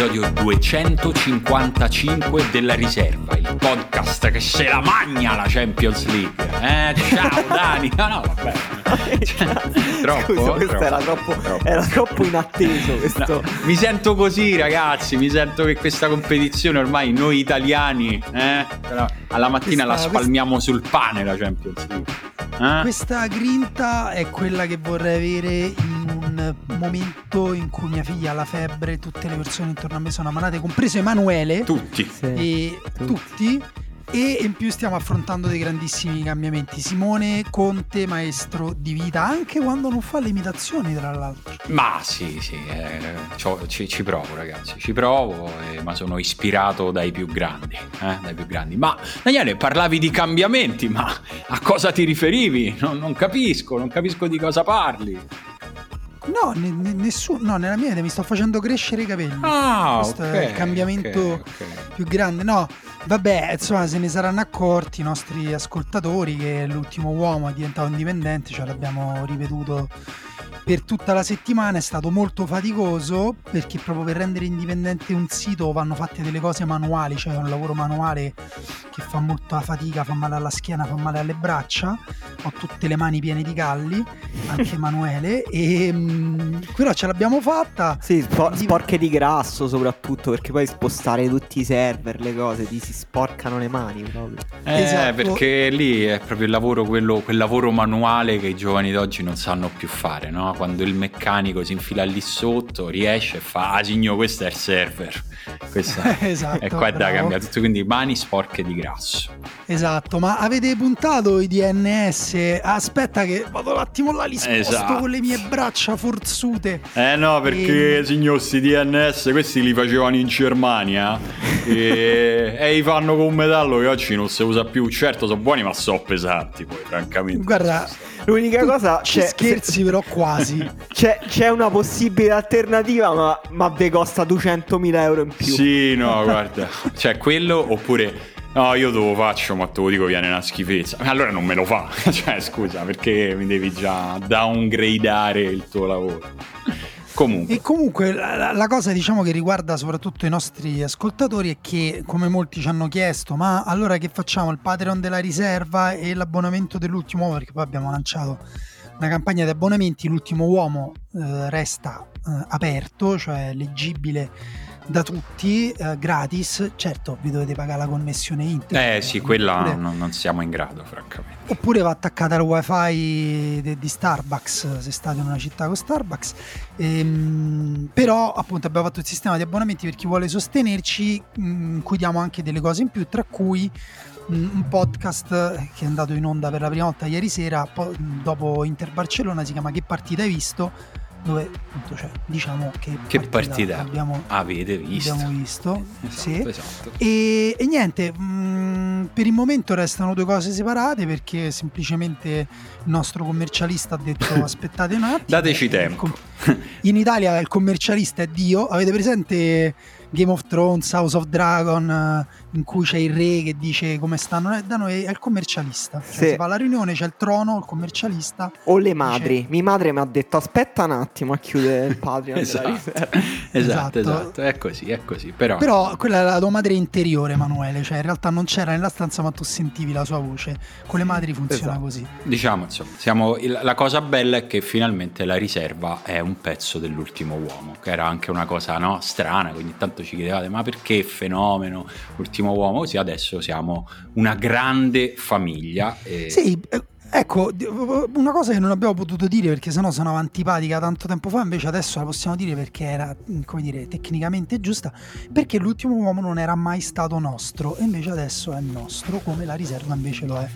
L'episodio 255 della riserva, il podcast che se la magna la Champions League. Eh, ciao Dani. No, no, vabbè. Cioè, troppo, Scusa, questo troppo, era, troppo, troppo. era troppo inatteso. Questo. No, mi sento così, ragazzi. Mi sento che questa competizione ormai noi italiani, eh, alla mattina Questa- la spalmiamo sul pane la Champions League. Eh? Questa grinta è quella che vorrei avere in un momento in cui mia figlia ha la febbre, tutte le persone intorno a me sono ammalate, compreso Emanuele Tutti. Sì. e tutti. E in più stiamo affrontando dei grandissimi cambiamenti. Simone Conte, maestro di vita, anche quando non fa le imitazioni, tra l'altro. Ma sì, sì, eh, ci, ci provo ragazzi, ci provo, eh, ma sono ispirato dai più grandi, eh, dai più grandi. Ma Daniele, parlavi di cambiamenti, ma a cosa ti riferivi? Non, non capisco, non capisco di cosa parli. No, ne- ne- nessuno, no, nella mia idea mi sto facendo crescere i capelli. Ah, Questo ok, è il cambiamento ok, ok. più grande. No, vabbè, insomma, se ne saranno accorti i nostri ascoltatori che l'ultimo uomo è diventato indipendente, ce l'abbiamo ripetuto per tutta la settimana, è stato molto faticoso perché proprio per rendere indipendente un sito vanno fatte delle cose manuali, cioè è un lavoro manuale che fa molta fatica, fa male alla schiena, fa male alle braccia, ho tutte le mani piene di calli, anche Emanuele, e mm, però ce l'abbiamo fatta. Sì, spo- sporche di grasso soprattutto perché poi spostare tutti i server, le cose, ti si sporcano le mani proprio. Eh, Esatto. perché lì è proprio il lavoro, quello, quel lavoro manuale che i giovani d'oggi non sanno più fare, no? Quando il meccanico si infila lì sotto, riesce e fa, ah signor, questo è il server. Questo Esatto, E qua è da cambiare tutto, quindi mani sporche di grasso. Esatto, ma avete puntato i DNS? Aspetta che vado un attimo là, li sposto Esatto. con le mie braccia forzute. Eh no, perché Ehm. signor, sti DNS questi li facevano in Germania e, e li fanno con un metallo che oggi non si usa più. Certo, sono buoni, ma sono pesanti poi, francamente. Guarda, L'unica cosa ci c'è, scherzi però quasi. c'è, c'è una possibile alternativa, ma, ma vi costa 200.000 euro in più. Sì, no, guarda, cioè quello oppure no, io te lo faccio, ma te lo dico viene una schifezza. Allora non me lo fa, cioè scusa, perché mi devi già downgradeare il tuo lavoro. Comunque, E comunque la, la- la cosa diciamo che riguarda soprattutto i nostri ascoltatori è che come molti ci hanno chiesto ma allora che facciamo il Patreon della riserva e l'abbonamento dell'ultimo uomo perché poi abbiamo lanciato una campagna di abbonamenti l'ultimo uomo eh, resta eh, aperto cioè leggibile da tutti eh, gratis. Certo vi dovete pagare la connessione internet. Eh sì, quella oppure, non, non siamo in grado, francamente. oppure va attaccata al wifi de- di Starbucks se state in una città con Starbucks. Ehm, però appunto abbiamo fatto il sistema di abbonamenti per chi vuole sostenerci. Mm, in cui diamo anche delle cose in più tra cui mm, un podcast che è andato in onda per la prima volta ieri sera po- dopo Inter Barcellona si chiama Che partita hai visto dove appunto cioè, diciamo che, Che partita abbiamo, avete visto? abbiamo visto Esatto, sì. esatto. E, e niente, mh, per il momento restano due cose separate perché semplicemente il nostro commercialista ha detto aspettate un attimo. Dateci tempo. Com- In Italia il commercialista è Dio. Avete presente Game of Thrones, House of Dragon, eh, in cui c'è il re che dice come stanno. Eh, da noi è il commercialista. Cioè, Sì. Si fa alla riunione, c'è il trono, il commercialista. O le madri. Mia madre mi ha detto aspetta un attimo a chiudere il Patreon Esatto. esatto, Esatto. esatto, è così, è così. Però, Però quella è la tua madre interiore, Emanuele. Cioè, in realtà non c'era nella stanza, ma tu sentivi la sua voce. Con le madri funziona Esatto. così. diciamo, insomma, siamo, la cosa bella è che finalmente la riserva è un pezzo dell'ultimo uomo, che era anche una cosa no, strana, che ogni tanto ci chiedevate, ma perché fenomeno, ultimo uomo? Così adesso siamo una grande famiglia. E... Sì, eh, ecco, una cosa che non abbiamo potuto dire perché sennò sono antipatica tanto tempo fa, invece adesso la possiamo dire perché era, mh, come dire, tecnicamente giusta, perché l'ultimo uomo non era mai stato nostro e invece adesso è nostro, come la riserva invece lo è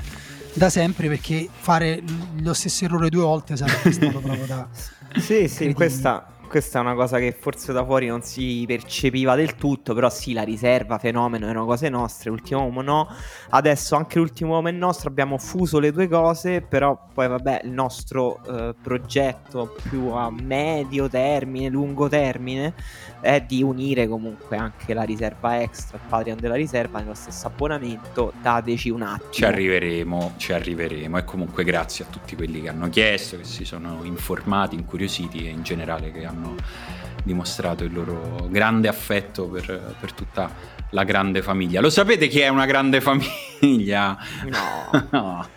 da sempre, perché fare lo stesso errore due volte sarebbe stato proprio da... Sì, sì, Credibile. questa, questa è una cosa che forse da fuori non si percepiva del tutto, però sì, la riserva, fenomeno, erano cose nostre, l'ultimo uomo no, adesso anche l'ultimo uomo è nostro, abbiamo fuso le due cose, però poi vabbè il nostro eh, progetto più a medio termine, lungo termine, è di unire comunque anche la riserva extra, il Patreon della riserva nello stesso abbonamento, dateci un attimo. Ci arriveremo, ci arriveremo e comunque grazie a tutti quelli che hanno chiesto, che si sono informati, incuriositi e in generale che hanno dimostrato il loro grande affetto per, per tutta la grande famiglia. Lo sapete chi è una grande famiglia? No. No.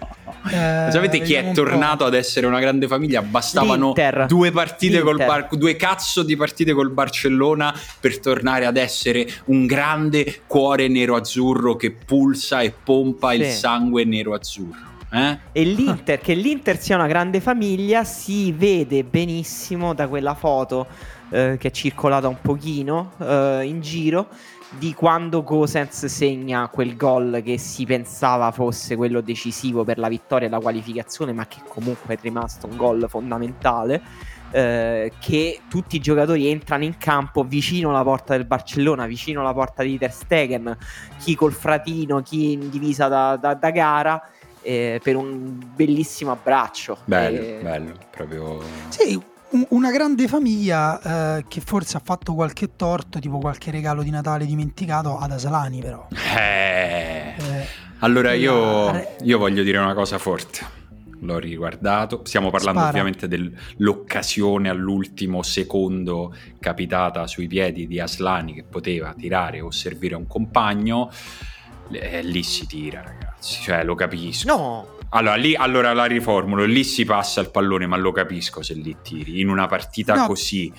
Eh, Lo sapete chi vediamo è tornato ad essere una grande famiglia? Bastavano L'Inter. due partite col. Bar- due cazzo di partite col Barcellona per tornare ad essere un grande cuore nero-azzurro che pulsa e pompa il Sì. sangue nero-azzurro. Eh? E l'Inter, che l'Inter sia una grande famiglia, si vede benissimo da quella foto eh, che è circolata un pochino eh, in giro di quando Gosens segna quel gol che si pensava fosse quello decisivo per la vittoria e la qualificazione, ma che comunque è rimasto un gol fondamentale. eh, che tutti i giocatori entrano in campo vicino alla porta del Barcellona, vicino alla porta di Ter Stegen, chi col fratino, chi in divisa da, da- da gara, eh, per un bellissimo abbraccio. Bello, Eh, bello, proprio... Sì, un- una grande famiglia eh, che forse ha fatto qualche torto, tipo qualche regalo di Natale dimenticato ad Aslani però. Eh. Eh, Allora io, io voglio dire una cosa forte. L'ho riguardato. Stiamo parlando Spara. ovviamente dell'occasione all'ultimo secondo capitata sui piedi di Aslani che poteva tirare o servire a un compagno. Eh, lì si tira, ragazzi. Cioè, lo capisco. No, Allora, lì, allora la riformulo. Lì si passa il pallone, ma lo capisco se lì tiri. In una partita No. così.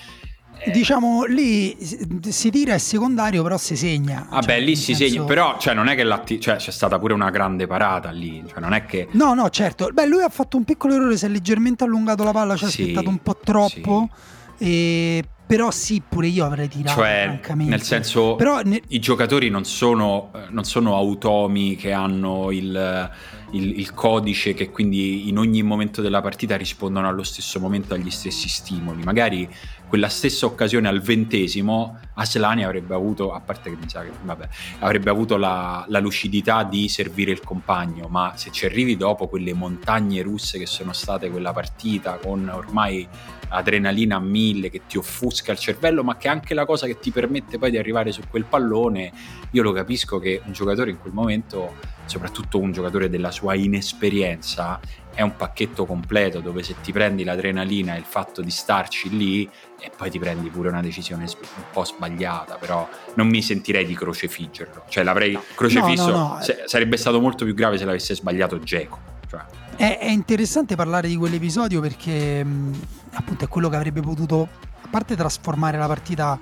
eh, Diciamo lì si- tira è secondario, però si segna. Vabbè, Cioè, lì si senso- segna, però cioè, non è che cioè, c'è stata pure una grande parata lì, cioè, non è che No, no, certo. Beh, lui ha fatto un piccolo errore, si è leggermente allungato la palla, ci ha Sì, aspettato un po' troppo. e- Però sì, pure io avrei tirato. cioè, francamente. nel senso Però ne- i giocatori non sono, eh, non sono automi che hanno il, il- il codice che quindi in ogni momento della partita rispondono allo stesso momento agli stessi stimoli. Magari quella stessa occasione al ventesimo Aslani avrebbe avuto, a parte che mi sa che vabbè, avrebbe avuto la, la lucidità di servire il compagno, ma se ci arrivi dopo quelle montagne russe che sono state quella partita con ormai adrenalina a mille che ti offusca il cervello, ma che è anche la cosa che ti permette poi di arrivare su quel pallone. Io lo capisco che un giocatore in quel momento, soprattutto un giocatore della sua inesperienza, è un pacchetto completo dove se ti prendi l'adrenalina e il fatto di starci lì e poi ti prendi pure una decisione un po' sbagliata, però non mi sentirei di crocefiggerlo. Cioè l'avrei crocefisso, No, no, no. se- sarebbe stato molto più grave se l'avesse sbagliato Geco. Cioè, È, è interessante parlare di quell'episodio perché mh, appunto è quello che avrebbe potuto, a parte trasformare la partita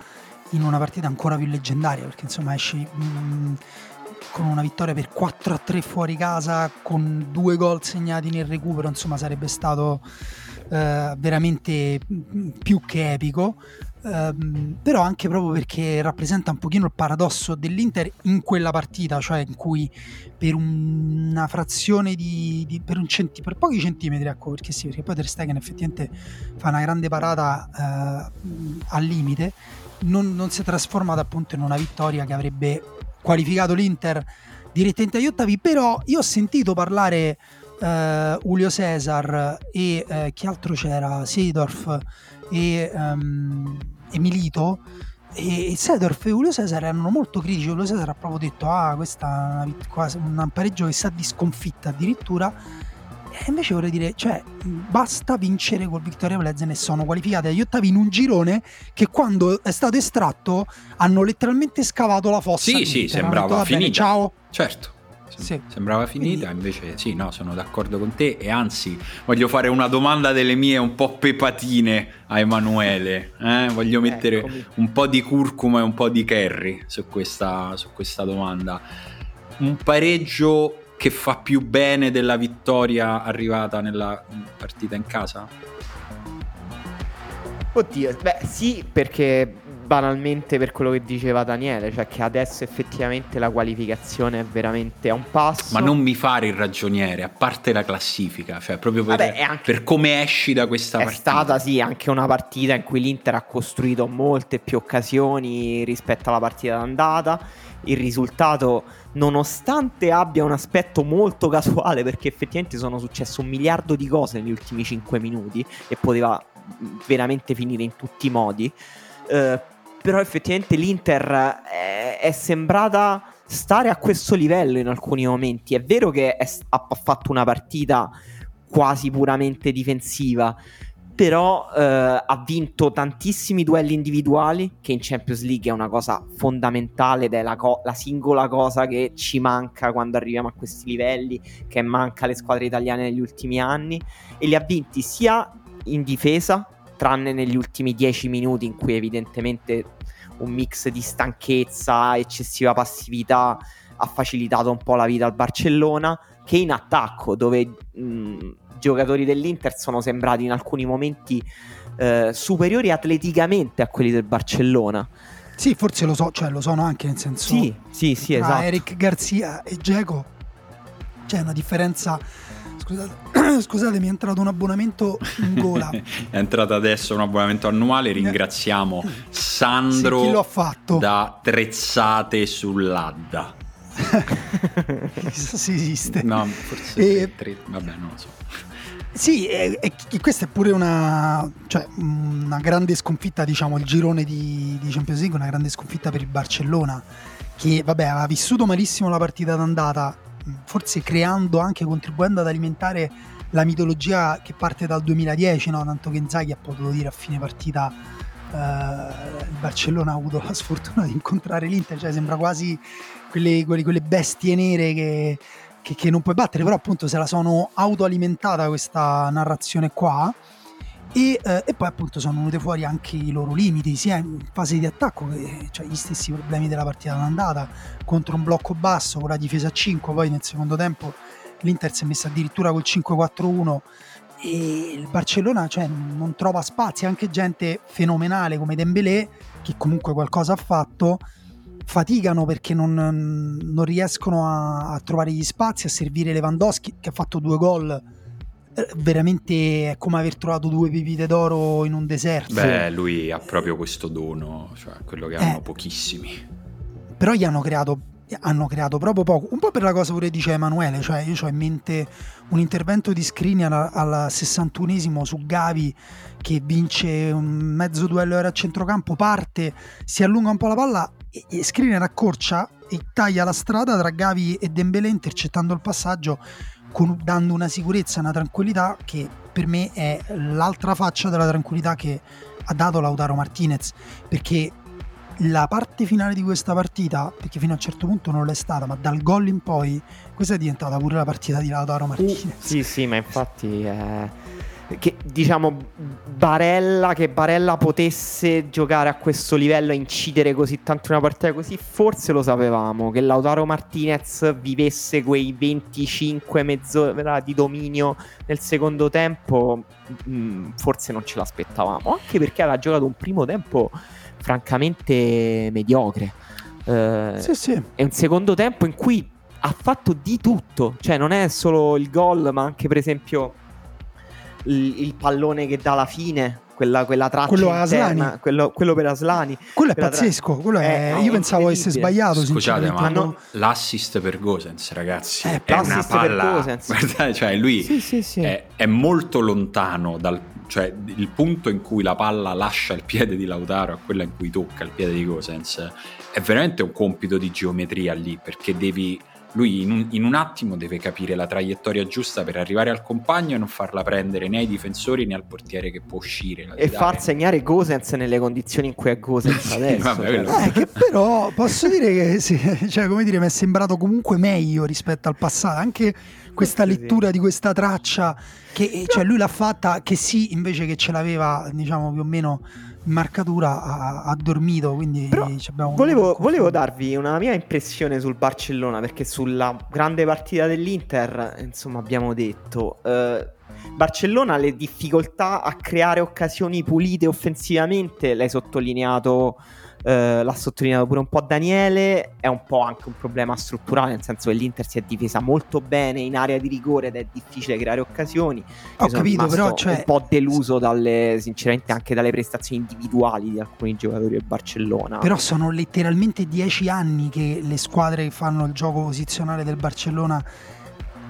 in una partita ancora più leggendaria, perché insomma esci mh, con una vittoria per 4 a 3 fuori casa, con due gol segnati nel recupero, insomma sarebbe stato eh, veramente mh, più che epico. Ehm, però anche proprio perché rappresenta un pochino il paradosso dell'Inter in quella partita, cioè in cui per una frazione di, di- per, un centi- per pochi centimetri ecco perché sì perché poi Ter Stegen effettivamente fa una grande parata eh, al limite non, non si è trasformata appunto in una vittoria che avrebbe qualificato l'Inter direttamente agli ottavi però io ho sentito parlare eh, Julio Cesar e eh, chi altro c'era? Seedorf e, um, e Milito e Sedorf e Julio Cesar erano molto critici. Julio Cesar ha proprio detto: Ah, questa è un pareggio che sa di sconfitta addirittura. E invece vorrei dire, cioè, basta vincere col Victoria Plezen e sono qualificati agli ottavi in un girone che quando è stato estratto hanno letteralmente scavato la fossa. Sì, sì, sembrava finita. ciao. Certo. Sì. Sembrava finita, invece sì, no, sono d'accordo con te e anzi voglio fare una domanda delle mie un po' pepatine a Emanuele, eh? voglio mettere Eccomi. un po' di curcuma e un po' di curry su questa, su questa domanda. Un pareggio che fa più bene della vittoria arrivata nella partita in casa? Oddio, beh sì, perché banalmente per quello che diceva Daniele, cioè che adesso effettivamente la qualificazione è veramente a un passo. Ma non mi fare il ragioniere, a parte la classifica, cioè proprio per, Vabbè, anche, per come esci da questa è partita. È stata sì anche una partita in cui l'Inter ha costruito molte più occasioni rispetto alla partita d'andata. Il risultato, nonostante abbia un aspetto molto casuale, perché effettivamente sono successe un miliardo di cose negli ultimi 5 minuti e poteva veramente finire in tutti i modi. Uh, però effettivamente l'Inter è, è sembrata stare a questo livello in alcuni momenti. È vero che è, ha fatto una partita quasi puramente difensiva, però eh, ha vinto tantissimi duelli individuali, che in Champions League è una cosa fondamentale ed è la, co- la, singola cosa che ci manca quando arriviamo a questi livelli, che manca alle squadre italiane negli ultimi anni, e li ha vinti sia in difesa, tranne negli ultimi dieci minuti in cui evidentemente un mix di stanchezza, eccessiva passività ha facilitato un po' la vita al Barcellona, che in attacco, dove i giocatori dell'Inter sono sembrati in alcuni momenti eh, superiori atleticamente a quelli del Barcellona. Sì, forse lo so, cioè lo sono anche nel senso. Sì, sì, sì, esatto. Eric Garzia e Geco c'è una differenza Scusate, scusate, mi è entrato un abbonamento in gola. è entrato adesso un abbonamento annuale. Ringraziamo Sandro sì, chi l'ho fatto? da Trezzate sull'Adda. Chissà se esiste. No, forse e... tre, vabbè, non lo so. Sì, e, e, questa è pure una, cioè, una grande sconfitta, diciamo, il girone di, di Champions League, una grande sconfitta per il Barcellona, che vabbè ha vissuto malissimo la partita d'andata, forse creando anche, contribuendo ad alimentare la mitologia che parte dal 2010, no? tanto che Inzaghi ha potuto dire a fine partita eh, il Barcellona ha avuto la sfortuna di incontrare l'Inter, cioè sembra quasi quelle, quelle, quelle bestie nere che, che, che, non puoi battere, però appunto se la sono autoalimentata questa narrazione qua e, eh, e, poi appunto sono venute fuori anche i loro limiti sia in fase di attacco che cioè gli stessi problemi della partita d'andata contro un blocco basso con la difesa a 5 poi nel secondo tempo l'Inter si è messa addirittura col 5-4-1 e il Barcellona cioè, non trova spazi. Anche gente fenomenale come Dembélé che comunque qualcosa ha fatto faticano perché non, non riescono a, a, trovare gli spazi a servire Lewandowski che ha fatto due gol veramente è come aver trovato due pipite d'oro in un deserto. Beh, lui ha proprio questo dono, cioè quello che hanno eh, pochissimi. Però gli hanno creato, hanno creato proprio poco, un po' per la cosa pure dice Emanuele, cioè io ho in mente un intervento di Skriniar al 61esimo su Gavi che vince un mezzo duello era a centrocampo, parte, si allunga un po' la palla e, e Skriniar accorcia e taglia la strada tra Gavi e Dembélé intercettando il passaggio con, dando una sicurezza, una tranquillità che per me è l'altra faccia della tranquillità che ha dato Lautaro Martinez perché la parte finale di questa partita, perché fino a un certo punto non l'è stata, ma dal gol in poi, questa è diventata pure la partita di Lautaro uh, Martinez. Uh, sì, sì, ma infatti è che diciamo Barella che Barella potesse giocare a questo livello e incidere così tanto in una partita così forse lo sapevamo che Lautaro Martinez vivesse quei 25 mezz'ora di dominio nel secondo tempo mh, mm, forse non ce l'aspettavamo anche perché aveva giocato un primo tempo francamente mediocre eh, sì, sì. è un secondo tempo in cui ha fatto di tutto cioè non è solo il gol ma anche per esempio il, il pallone che dà alla fine quella, quella traccia quello, interna, quello, quello, per Aslani. Quello è pazzesco, tra... quello è, è io pensavo avesse sbagliato. Scusate, ma no... l'assist per Gosens, ragazzi, eh, è una palla. Guardate, cioè lui sì, sì, sì. È, è molto lontano dal cioè il punto in cui la palla lascia il piede di Lautaro a quella in cui tocca il piede di Gosens è veramente un compito di geometria lì perché devi lui in un, in un, attimo deve capire la traiettoria giusta per arrivare al compagno e non farla prendere né ai difensori né al portiere che può uscire. E far segnare Gosens nelle condizioni in cui è Gosens adesso. Vabbè, cioè. eh, che però posso dire che sì, cioè, come dire, mi è sembrato comunque meglio rispetto al passato. Anche questa lettura di questa traccia che cioè, lui l'ha fatta che sì, invece che ce l'aveva, diciamo più o meno marcatura ha, ha dormito. Quindi volevo, volevo, darvi una mia impressione sul Barcellona perché sulla grande partita dell'Inter, insomma, abbiamo detto. Eh, Barcellona ha le difficoltà a creare occasioni pulite offensivamente, l'hai sottolineato eh, l'ha sottolineato pure un po' Daniele, è un po' anche un problema strutturale, nel senso che l'Inter si è difesa molto bene in area di rigore ed è difficile creare occasioni. Ho capito, però cioè... un po' deluso dalle, sinceramente anche dalle prestazioni individuali di alcuni giocatori del Barcellona. Però sono letteralmente dieci anni che le squadre che fanno il gioco posizionale del Barcellona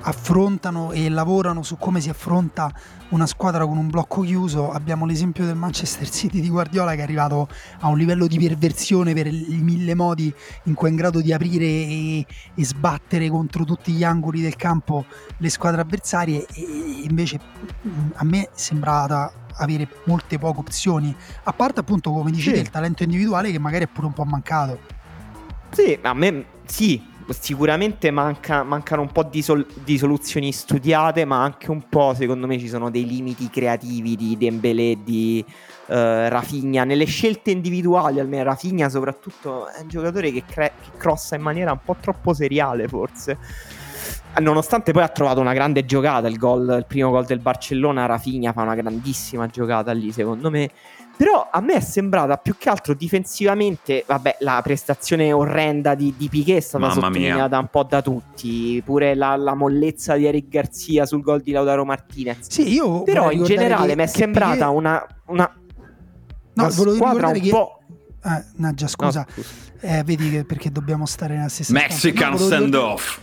affrontano e lavorano su come si affronta una squadra con un blocco chiuso. Abbiamo l'esempio del Manchester City di Guardiola che è arrivato a un livello di perversione per i mille modi in cui è in grado di aprire e, e sbattere contro tutti gli angoli del campo le squadre avversarie e invece a me sembrava avere molte poche opzioni, a parte appunto come dicevi sì. il talento individuale che magari è pure un po' mancato. Sì, a me sì, sicuramente manca, mancano un po' di, sol- di, soluzioni studiate, ma anche un po', secondo me, ci sono dei limiti creativi di Dembélé, di uh, Rafinha. Nelle scelte individuali, almeno Rafinha soprattutto, è un giocatore che, cre- che crossa in maniera un po' troppo seriale, forse. Nonostante poi ha trovato una grande giocata, il, gol, il primo gol del Barcellona, Rafinha fa una grandissima giocata lì, secondo me. Però a me è sembrata più che altro difensivamente, vabbè, la prestazione orrenda di, di Piquet è stata Mamma sottolineata mia. un po' da tutti, pure la, la, mollezza di Eric Garzia sul gol di Lautaro Martinez. Sì, io Però in generale mi è sembrata Piquet... una, una, no, una squadra un che... po'... Ah, no, già scusa, no, scusa. Eh, vedi che perché dobbiamo stare nella stessa Mexican no, stand-off.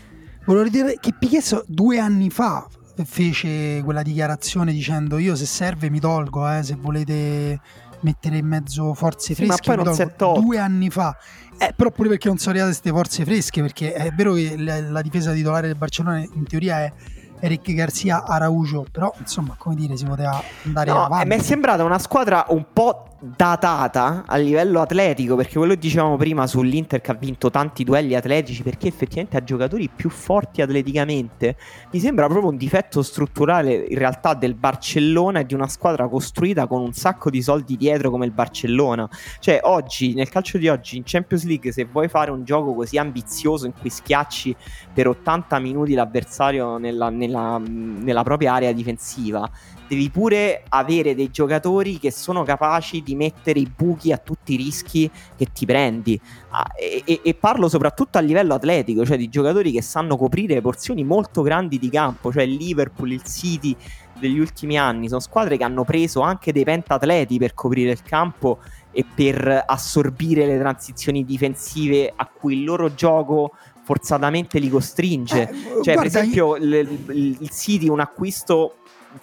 Volevo dire che Piquet due anni fa fece quella dichiarazione dicendo io se serve mi tolgo, eh, se volete mettere in mezzo forze sì, fresche. Ma poi non si due anni fa. Eh, però pure perché non sono arrivate queste forze fresche, perché è vero che la, la difesa titolare del Barcellona in teoria è Eric Garcia Araujo, però insomma, come dire, si poteva andare no, avanti. Mi è sembrata una squadra un po' datata a livello atletico, perché quello che dicevamo prima sull'Inter che ha vinto tanti duelli atletici, perché effettivamente ha giocatori più forti atleticamente, mi sembra proprio un difetto strutturale in realtà del Barcellona e di una squadra costruita con un sacco di soldi dietro come il Barcellona. Cioè oggi, nel calcio di oggi, in Champions League, se vuoi fare un gioco così ambizioso in cui schiacci per 80 minuti l'avversario nella, nella, nella propria area difensiva, devi pure avere dei giocatori che sono capaci di mettere i buchi a tutti i rischi che ti prendi. Ah, e, e, parlo soprattutto a livello atletico, cioè di giocatori che sanno coprire porzioni molto grandi di campo, cioè il Liverpool, il City degli ultimi anni, sono squadre che hanno preso anche dei pentatleti per coprire il campo e per assorbire le transizioni difensive a cui il loro gioco forzatamente li costringe. Eh, cioè, per esempio, io... il, il City un acquisto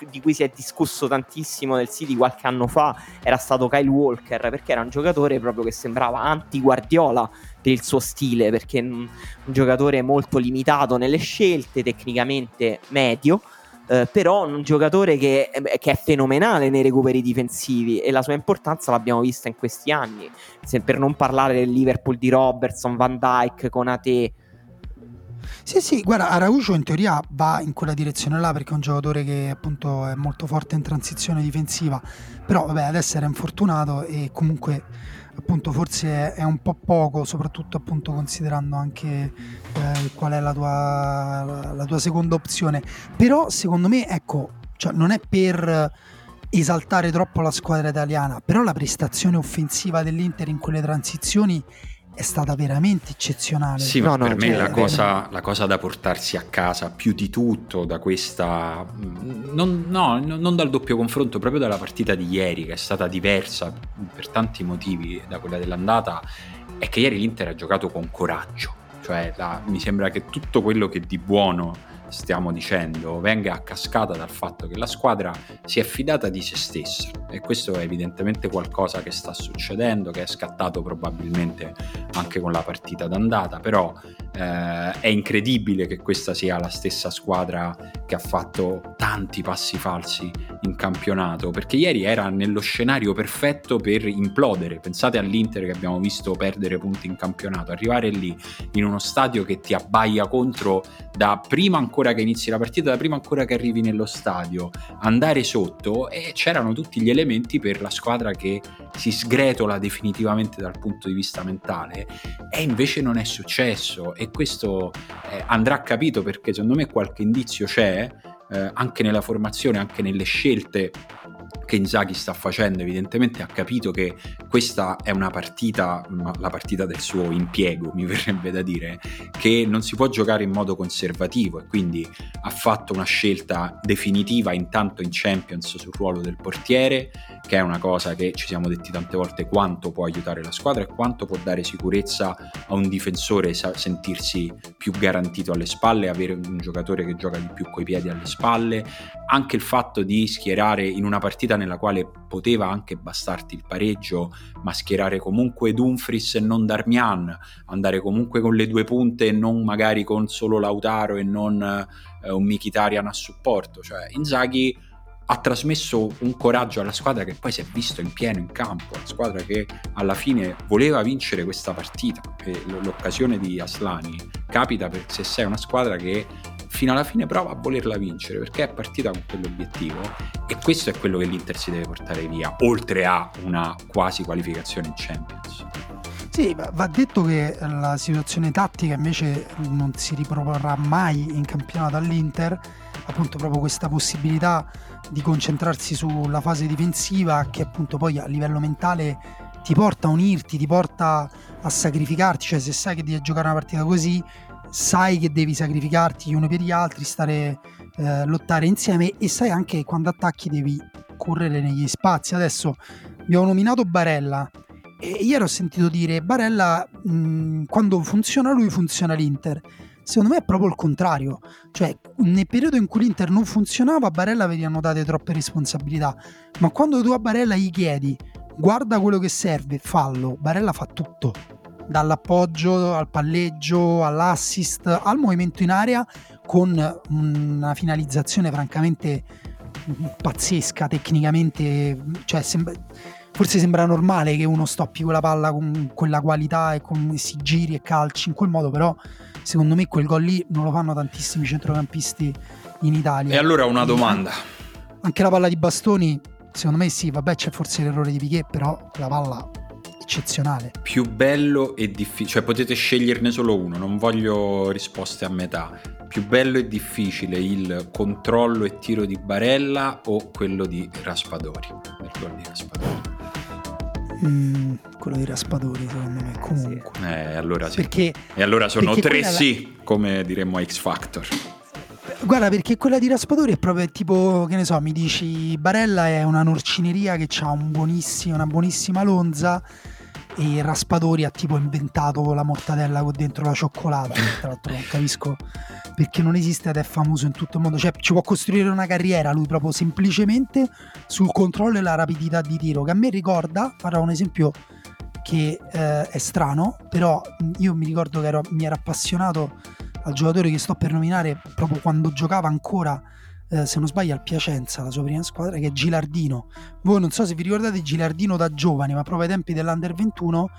di cui si è discusso tantissimo nel City qualche anno fa era stato Kyle Walker perché era un giocatore proprio che sembrava anti-Guardiola per il suo stile perché è un, giocatore molto limitato nelle scelte tecnicamente medio eh, però un giocatore che, eh, che, è fenomenale nei recuperi difensivi e la sua importanza l'abbiamo vista in questi anni. Se, per non parlare del Liverpool di Robertson, Van Dyke, Conate sì, sì, guarda, Araujo in teoria va in quella direzione là perché è un giocatore che appunto è molto forte in transizione difensiva, però vabbè adesso era infortunato e comunque appunto forse è un po' poco, soprattutto appunto considerando anche eh, qual è la tua, la tua seconda opzione. Però secondo me, ecco, cioè, non è per esaltare troppo la squadra italiana, però la prestazione offensiva dell'Inter in quelle transizioni è stata veramente eccezionale. Sì, ma no, per no, me cioè, la, cosa, la, cosa, da portarsi a casa più di tutto da questa... Non, no, non dal doppio confronto, proprio dalla partita di ieri, che è stata diversa per tanti motivi da quella dell'andata, è che ieri l'Inter ha giocato con coraggio. Cioè, la, mi sembra che tutto quello che di buono stiamo dicendo venga a cascata dal fatto che la squadra si è fidata di se stessa e questo è evidentemente qualcosa che sta succedendo, che è scattato probabilmente anche con la partita d'andata, però eh, è incredibile che questa sia la stessa squadra che ha fatto tanti passi falsi in campionato, perché ieri era nello scenario perfetto per implodere. Pensate all'Inter che abbiamo visto perdere punti in campionato, arrivare lì in uno stadio che ti abbaia contro da prima ancora che inizi la partita, prima ancora che arrivi nello stadio, andare sotto e c'erano tutti gli elementi per la squadra che si sgretola definitivamente dal punto di vista mentale. E invece non è successo e questo eh, andrà capito perché secondo me qualche indizio c'è eh, anche nella formazione, anche nelle scelte che Inzaghi sta facendo, evidentemente ha capito che questa è una partita, la partita del suo impiego, mi verrebbe da dire, che non si può giocare in modo conservativo e quindi ha fatto una scelta definitiva intanto in Champions sul ruolo del portiere, che è una cosa che ci siamo detti tante volte quanto può aiutare la squadra e quanto può dare sicurezza a un difensore sentirsi più garantito alle spalle, avere un giocatore che gioca di più coi piedi alle spalle, anche il fatto di schierare in una partita nella quale poteva anche bastarti il pareggio, ma schierare comunque Dumfries e non Darmian, andare comunque con le due punte e non magari con solo Lautaro e non eh, un Mkhitaryan a supporto, cioè Inzaghi ha trasmesso un coraggio alla squadra che poi si è visto in pieno in campo, la squadra che alla fine voleva vincere questa partita. L'occasione di Aslani capita per se sei una squadra che fino alla fine prova a volerla vincere perché è partita con quell'obiettivo e questo è quello che l'Inter si deve portare via, oltre a una quasi qualificazione in Champions. Sì, va detto che la situazione tattica invece non si riproporrà mai in campionato all'Inter, appunto proprio questa possibilità di concentrarsi sulla fase difensiva che appunto poi a livello mentale ti porta a unirti, ti porta a sacrificarti, cioè se sai che devi giocare una partita così sai che devi sacrificarti gli uni per gli altri, stare, eh, lottare insieme e sai anche che quando attacchi devi correre negli spazi. Adesso abbiamo nominato Barella e ieri ho sentito dire Barella mh, quando funziona lui funziona l'Inter. Secondo me è proprio il contrario, cioè nel periodo in cui l'Inter non funzionava Barella venivano date troppe responsabilità, ma quando tu a Barella gli chiedi guarda quello che serve, fallo, Barella fa tutto dall'appoggio al palleggio all'assist al movimento in area con una finalizzazione francamente pazzesca tecnicamente cioè sembra, forse sembra normale che uno stoppi quella palla con quella qualità e con, si giri e calci in quel modo però secondo me quel gol lì non lo fanno tantissimi centrocampisti in Italia. E allora una domanda. Anche la palla di bastoni secondo me sì vabbè c'è forse l'errore di Piquet però la palla eccezionale. Più bello e difficile, cioè potete sceglierne solo uno, non voglio risposte a metà. Più bello e difficile il controllo e tiro di Barella o quello di Raspadori? Il gol di Raspadori. Mm, quello di Raspadori secondo me comunque eh, allora sì. perché, e allora sono tre sì la... come diremmo a X Factor Guarda, perché quella di Raspadori è proprio tipo, che ne so, mi dici Barella è una norcineria che ha un una buonissima lonza e Raspadori ha tipo inventato la mortadella con dentro la cioccolata. Tra l'altro non capisco perché non esiste ed è famoso in tutto il mondo. Cioè ci può costruire una carriera lui proprio semplicemente sul controllo e la rapidità di tiro che a me ricorda farò un esempio che eh, è strano però io mi ricordo che ero, mi ero appassionato al giocatore che sto per nominare proprio quando giocava ancora eh, se non sbaglio al Piacenza, la sua prima squadra, che è Gilardino. Voi non so se vi ricordate Gilardino da giovane, ma proprio ai tempi dell'Under 21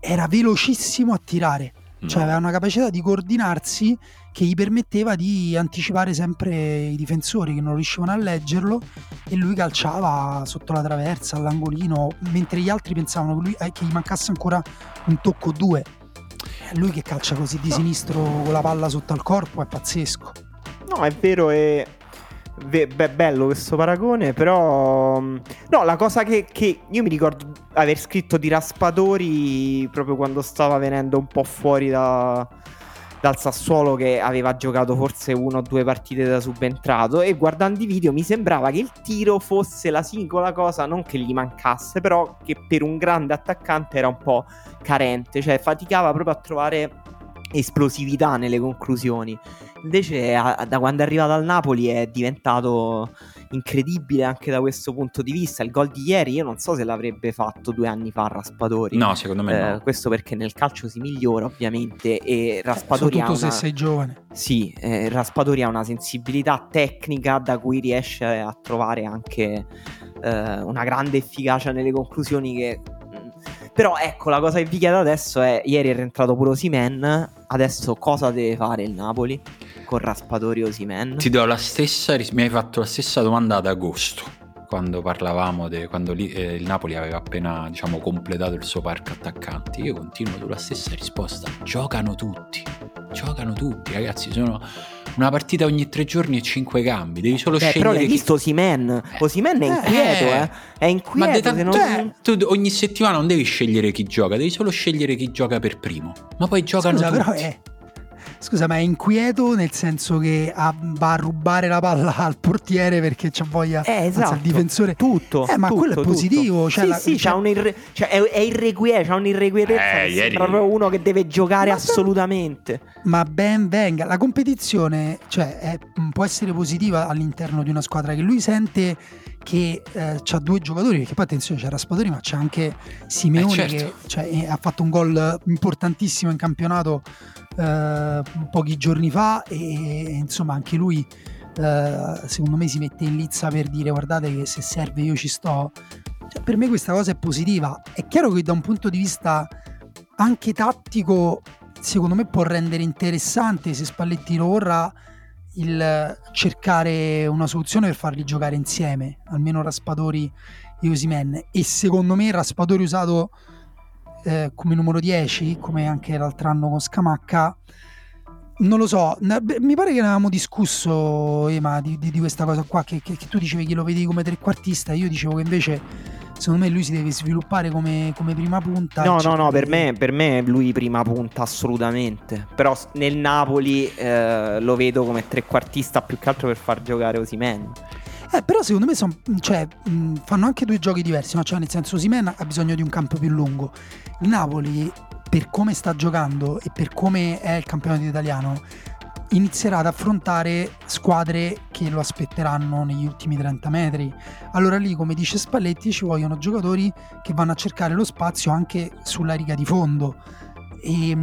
era velocissimo a tirare, no. cioè aveva una capacità di coordinarsi che gli permetteva di anticipare sempre i difensori che non riuscivano a leggerlo e lui calciava sotto la traversa, all'angolino, mentre gli altri pensavano che, lui, eh, che gli mancasse ancora un tocco o due. È lui che calcia così di no. sinistro con la palla sotto al corpo è pazzesco. No, è vero e Be- be- bello questo paragone, però mm, no, la cosa che, che, io mi ricordo aver scritto di Raspadori proprio quando stava venendo un po' fuori da, dal Sassuolo che aveva giocato forse una o due partite da subentrato e guardando i video mi sembrava che il tiro fosse la singola cosa, non che gli mancasse, però che per un grande attaccante era un po' carente, cioè faticava proprio a trovare esplosività nelle conclusioni. Invece a, da quando è arrivato al Napoli è diventato incredibile anche da questo punto di vista. Il gol di ieri io non so se l'avrebbe fatto due anni fa Raspadori. No, secondo me eh, no. Questo perché nel calcio si migliora ovviamente e Raspadori Soprattutto ha una... se sei giovane. Sì, eh, Raspadori ha una sensibilità tecnica da cui riesce a trovare anche eh, una grande efficacia nelle conclusioni che però ecco, la cosa che vi chiedo adesso è: ieri è rientrato pure Osimen. Adesso cosa deve fare il Napoli con Raspadori Osimen? Ti do la stessa, mi hai fatto la stessa domanda ad agosto. Quando parlavamo di quando lì, eh, il Napoli aveva appena diciamo, completato il suo parco attaccanti, io continuo sulla stessa risposta: giocano tutti, giocano tutti, ragazzi. Sono una partita ogni tre giorni e cinque cambi. Devi solo Beh, scegliere. Però l'hai chi... visto Osimen? Osimen è inquieto, eh. È inquieto. Ma se non... cioè, tu ogni settimana non devi scegliere chi gioca, devi solo scegliere chi gioca per primo. Ma poi giocano Scusa, tutti. però è. Scusa, ma è inquieto nel senso che ha, va a rubare la palla al portiere perché c'ha voglia eh, esatto. anzi, al difensore. Tutto. Eh, ma tutto, quello è positivo. Cioè sì, la, sì, cioè... irre... cioè, è, è irrequieto, c'ha un'irrequietezza. Eh, ieri... proprio uno che deve giocare ma assolutamente. Ma ben venga. La competizione cioè, è, può essere positiva all'interno di una squadra che lui sente che eh, ha due giocatori, perché poi attenzione c'è Raspadori ma c'è anche Simeone eh, certo. che cioè, ha fatto un gol importantissimo in campionato eh, pochi giorni fa e insomma anche lui eh, secondo me si mette in lizza per dire guardate che se serve io ci sto. Cioè, per me questa cosa è positiva. È chiaro che da un punto di vista anche tattico secondo me può rendere interessante se Spalletti lo vorrà il cercare una soluzione per farli giocare insieme, almeno Raspadori e Osimen. E secondo me Raspadori usato eh, come numero 10, come anche l'altro anno con Scamacca, non lo so, mi pare che ne avevamo discusso, Ema, di, di, di questa cosa qua, che, che, che, tu dicevi che lo vedi come trequartista, io dicevo che invece secondo me lui si deve sviluppare come, come prima punta. No, no, no, per me, per me lui prima punta assolutamente, però nel Napoli eh, lo vedo come trequartista più che altro per far giocare Osimen. Eh, però secondo me son, cioè, mh, fanno anche due giochi diversi, no? cioè, nel senso Osimen ha bisogno di un campo più lungo. Il Napoli, per come sta giocando e per come è il campionato italiano, inizierà ad affrontare squadre che lo aspetteranno negli ultimi 30 metri. Allora lì, come dice Spalletti, ci vogliono giocatori che vanno a cercare lo spazio anche sulla riga di fondo. E,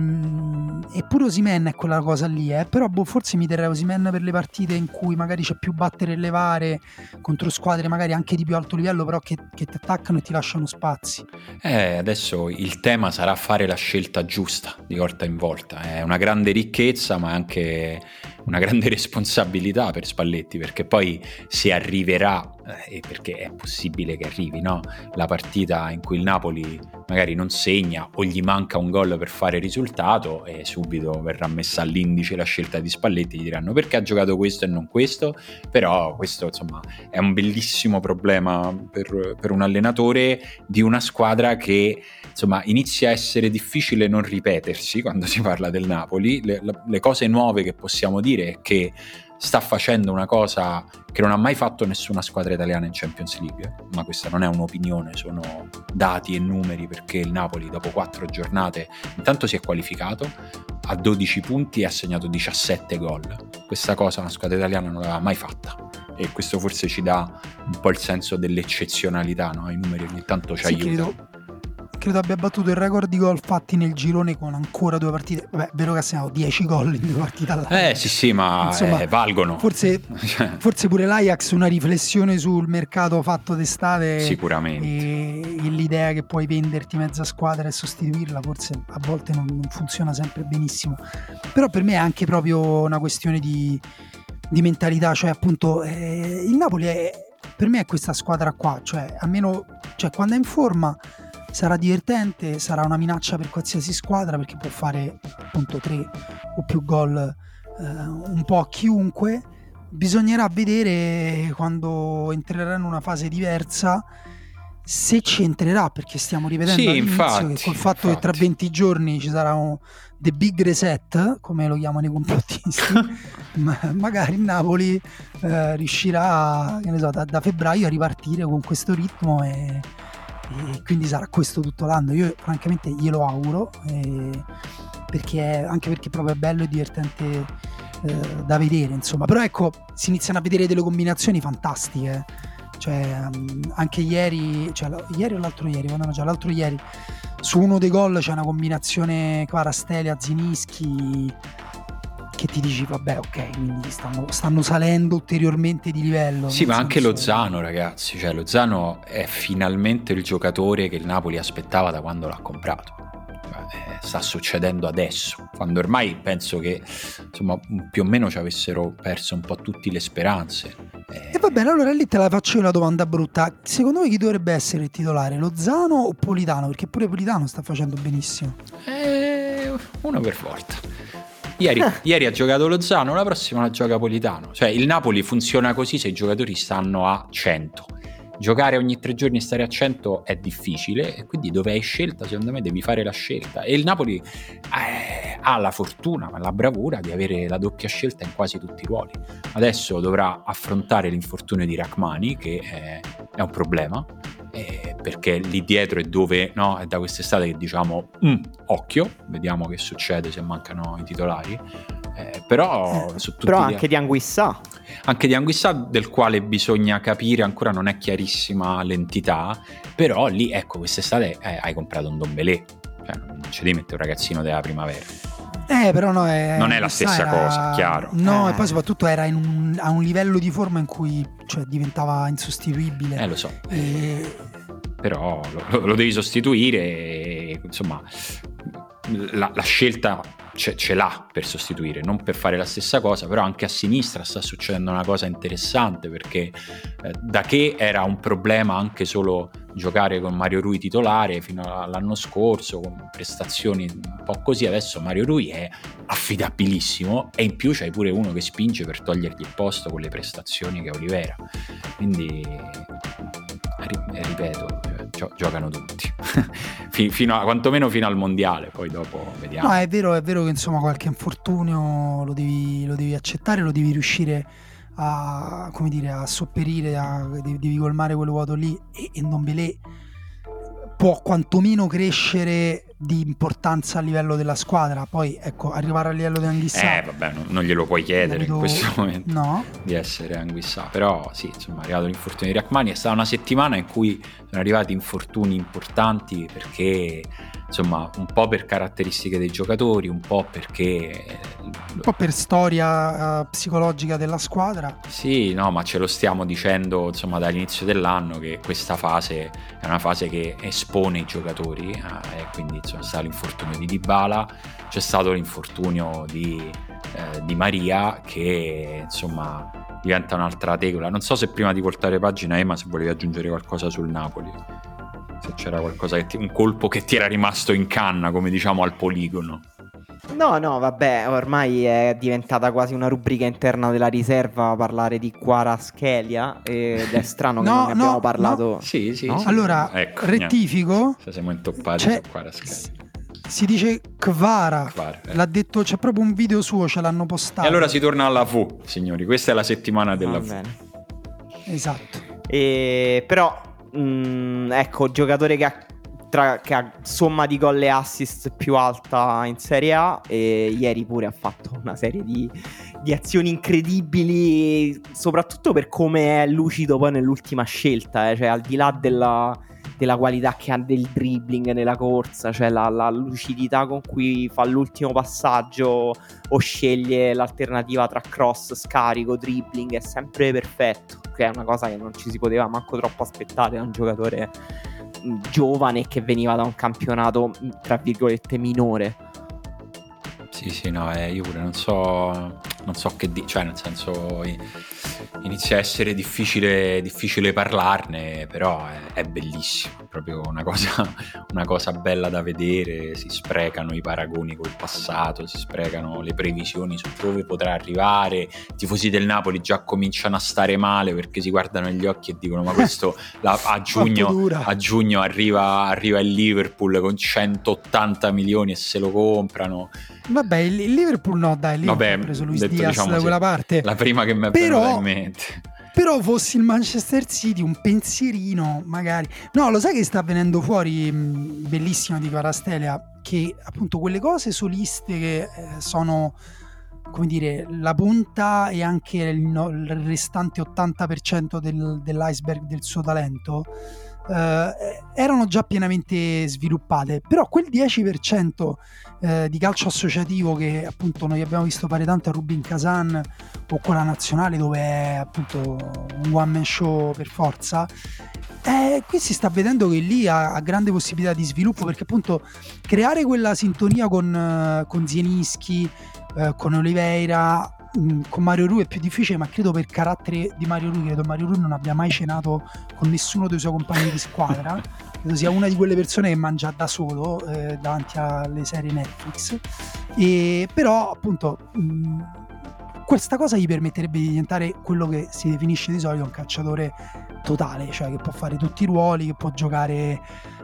eppure Osimen è quella cosa lì, eh? però boh, forse mi terrei Osimen per le partite in cui magari c'è più battere e levare contro squadre magari anche di più alto livello, però che, che ti attaccano e ti lasciano spazi. Eh, adesso il tema sarà fare la scelta giusta di volta in volta. È una grande ricchezza, ma anche una grande responsabilità per Spalletti, perché poi si arriverà, eh, perché è possibile che arrivi, no? La partita in cui il Napoli magari non segna o gli manca un gol per fare risultato e subito verrà messa all'indice la scelta di Spalletti, gli diranno perché ha giocato questo e non questo, però questo insomma è un bellissimo problema per, per un allenatore di una squadra che insomma inizia a essere difficile non ripetersi quando si parla del Napoli, le, le cose nuove che possiamo dire è che sta facendo una cosa che non ha mai fatto nessuna squadra italiana in Champions League, ma questa non è un'opinione, sono dati e numeri perché il Napoli dopo quattro giornate intanto si è qualificato, ha 12 punti e ha segnato 17 gol. Questa cosa una squadra italiana non l'aveva mai fatta e questo forse ci dà un po' il senso dell'eccezionalità, no? i numeri ogni tanto ci sì, aiutano. Credo credo abbia battuto il record di gol fatti nel girone con ancora due partite. Vabbè, è vero che ha segnato 10 gol in due partite all'anno. Eh sì, sì, ma Insomma, eh, valgono. Forse, forse, pure l'Ajax una riflessione sul mercato fatto d'estate Sicuramente. E, e, l'idea che puoi venderti mezza squadra e sostituirla, forse a volte non, non funziona sempre benissimo. Però per me è anche proprio una questione di, di mentalità, cioè appunto eh, il Napoli è, per me è questa squadra qua, cioè almeno cioè, quando è in forma sarà divertente, sarà una minaccia per qualsiasi squadra perché può fare appunto tre o più gol eh, un po' a chiunque, bisognerà vedere quando entrerà in una fase diversa se ci entrerà perché stiamo rivedendo Sì, all'inizio infatti, che col fatto che tra infatti. 20 giorni ci sarà un The Big Reset come lo chiamano i complottisti ma- magari il Napoli eh, riuscirà che ne so, da, da febbraio a ripartire con questo ritmo e, e quindi sarà questo tutto l'anno. Io francamente glielo auguro eh, perché anche perché proprio è bello e divertente eh, da vedere insomma. Però ecco si iniziano a vedere delle combinazioni fantastiche cioè um, anche ieri cioè, ieri o l'altro ieri no, cioè, l'altro ieri su uno dei gol c'è una combinazione Kvarastelia Zinischi che ti dici vabbè ok quindi stanno, stanno salendo ulteriormente di livello Sì, ma anche Lozano, ragazzi. Cioè, Lozano è finalmente il giocatore che il Napoli aspettava da quando l'ha comprato. Cioè, eh, sta succedendo adesso, quando ormai penso che insomma più o meno ci avessero perso un po' tutte le speranze. Eh, E va bene, allora lì te la faccio io una domanda brutta. Secondo voi chi dovrebbe essere il titolare? Lozano o Politano? Perché pure Politano sta facendo benissimo. eh, uno per volta. Ieri, ieri ha giocato Lozano, la prossima la gioca Politano. Cioè, il Napoli funziona così se i giocatori stanno a 100. Giocare ogni tre giorni e stare a 100 è difficile e quindi dove hai scelta, secondo me devi fare la scelta. E il Napoli eh, ha la fortuna, la bravura di avere la doppia scelta in quasi tutti i ruoli. Adesso dovrà affrontare l'infortunio di Rachmani, che è, è un problema, eh, perché lì dietro è dove no, è da quest'estate che diciamo "Mm, occhio, vediamo che succede se mancano i titolari. Eh, però su tutti Però anche di Anguissà. anche di Anguissa del quale bisogna capire ancora non è chiarissima l'entità però lì ecco quest'estate eh, hai comprato un Dombelé cioè non ci devi mettere un ragazzino della primavera Eh, però no, è, Non è la stessa era- cosa, chiaro. No, Eh. e poi soprattutto era in un- a un livello di forma in cui cioè, diventava insostituibile. eh lo so E- però lo, lo devi sostituire e, insomma la, la scelta ce, ce l'ha per sostituire non per fare la stessa cosa però anche a sinistra sta succedendo una cosa interessante perché eh, da che era un problema anche solo giocare con Mario Rui titolare fino all'anno scorso con prestazioni un po' così adesso Mario Rui è affidabilissimo e in più c'hai pure uno che spinge per togliergli il posto con le prestazioni che ha Olivera. Quindi ripeto cioè, gio- giocano tutti. Fi- fino a, quantomeno fino al mondiale poi dopo vediamo. No, è vero, è vero che insomma qualche infortunio lo devi, lo devi accettare, lo devi riuscire a, come dire, a sopperire, a- devi, devi colmare quel vuoto lì. E, e Ndombele può quantomeno crescere di importanza a livello della squadra, poi ecco, arrivare a livello di Anghissà eh vabbè non, non glielo puoi chiedere in vedo- questo momento No, di essere Anguissa. Però sì insomma è arrivato l'infortunio di Rachmani. È stata una settimana in cui sono arrivati infortuni importanti perché insomma un po' per caratteristiche dei giocatori un po' perché eh, un po' per storia eh, psicologica della squadra. Sì, no, ma ce lo stiamo dicendo insomma dall'inizio dell'anno che questa fase è una fase che espone i giocatori eh, e quindi c'è stato l'infortunio di Dybala, c'è stato l'infortunio di, eh, di Maria che insomma diventa un'altra tegola. Non so se prima di voltare pagina Emma se volevi aggiungere qualcosa sul Napoli. Se c'era qualcosa che ti- un colpo che ti era rimasto in canna, come diciamo al poligono. No, no, vabbè, ormai è diventata quasi una rubrica interna della riserva parlare di Quaraschelia ed è strano che No, non ne abbiamo no, parlato. Sì, sì. No? sì. Allora, Ecco, rettifico, Se siamo intoppati C'è- su qua la scheda. si dice Kvara. Guarda, eh. L'ha detto, c'è proprio un video suo, ce l'hanno postato. E allora si torna alla V, signori. Questa è la settimana della Va V. bene. Esatto. E, però, mh, ecco, giocatore che ha, tra- che ha somma di gol e assist più alta in Serie A e ieri pure ha fatto una serie di, di azioni incredibili, soprattutto per come è lucido poi nell'ultima scelta, eh, cioè al di là della, della qualità che ha del dribbling nella corsa, cioè la, la lucidità con cui fa l'ultimo passaggio o sceglie l'alternativa tra cross, scarico, dribbling, è sempre perfetto, che è una cosa che non ci si poteva manco troppo aspettare da un giocatore giovane che veniva da un campionato mh, tra virgolette minore. Sì, sì, no, eh, io pure non so. Non so che dire, cioè nel senso inizia a essere difficile, difficile parlarne, però è, è, bellissimo, è proprio una cosa, una cosa bella da vedere, si sprecano i paragoni col passato, si sprecano le previsioni su dove potrà arrivare, i tifosi del Napoli già cominciano a stare male perché si guardano negli occhi e dicono ma questo la, a, giugno, a, giugno, arriva, arriva il Liverpool con 180 milioni e se lo comprano. Vabbè, il Liverpool no, dai, il Liverpool Vabbè, ha preso Luis detto, Diaz diciamo, da quella parte. La prima che mi è Però... venuta in mente. Però fossi il Manchester City, un pensierino magari. No, lo sai che sta venendo fuori, mh, bellissima di Parastelia, che appunto quelle cose soliste che eh, sono, come dire, la punta e anche il, no, il restante 80% del, dell'iceberg del suo talento, eh, erano già pienamente sviluppate. Però quel 10% eh, di calcio associativo che appunto noi abbiamo visto fare tanto a Rubin Kazan o con la nazionale dove è appunto un one man show per forza eh, qui si sta vedendo che lì ha, ha, grande possibilità di sviluppo perché appunto creare quella sintonia con, con Zienischi eh, con Oliveira mm, con Mario Rui è più difficile, ma credo per carattere di Mario Rui, credo Mario Rui non abbia mai cenato con nessuno dei suoi compagni di squadra. credo sia una di quelle persone che mangia da solo eh, davanti alle serie Netflix e però appunto mh, questa cosa gli permetterebbe di diventare quello che si definisce di solito un calciatore totale cioè che può fare tutti i ruoli che può giocare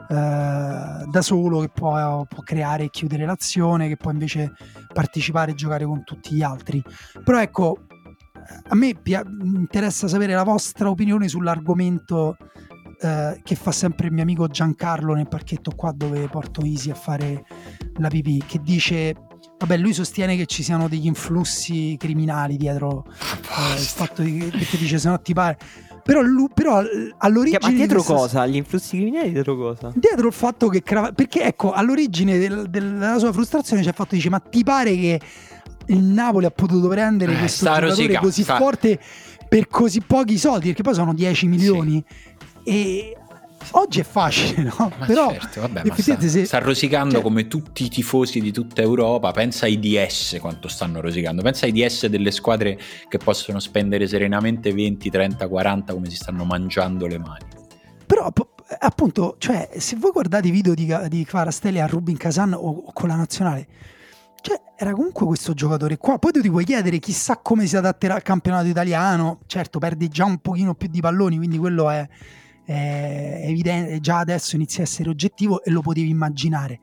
da solo che può, può, creare e chiudere l'azione che può invece partecipare e giocare con tutti gli altri però ecco a me pi- interessa sapere la vostra opinione sull'argomento eh, che fa sempre il mio amico Giancarlo nel parchetto qua dove porto Easy a fare la pipì, che dice Vabbè, lui sostiene che ci siano degli influssi criminali dietro eh, il fatto di, che dice se no ti pare. Però, lui, però all'origine. Ma dietro cosa? Gli influssi criminali dietro cosa? Dietro il fatto che. Perché ecco, all'origine del, della sua frustrazione c'è il fatto di dire: Ma ti pare che il Napoli ha potuto prendere eh, questo giocatore rosica, così sta... forte per così pochi soldi? Perché poi sono 10 milioni. Sì. E oggi è facile, no? Ma Però certo, vabbè, ma sta, se... sta, rosicando cioè... come tutti i tifosi di tutta Europa. Pensa ai DS quanto stanno rosicando. Pensa ai DS delle squadre che possono spendere serenamente 20, 30, 40 come si stanno mangiando le mani. Però appunto, cioè, se voi guardate i video di, di Kvarastelli a Rubin Kazan o, o con la nazionale, cioè, era comunque questo giocatore qua. Poi tu ti puoi chiedere chissà come si adatterà al campionato italiano. Certo, perdi già un pochino più di palloni, quindi quello è è evidente, già adesso inizia a essere oggettivo e lo potevi immaginare.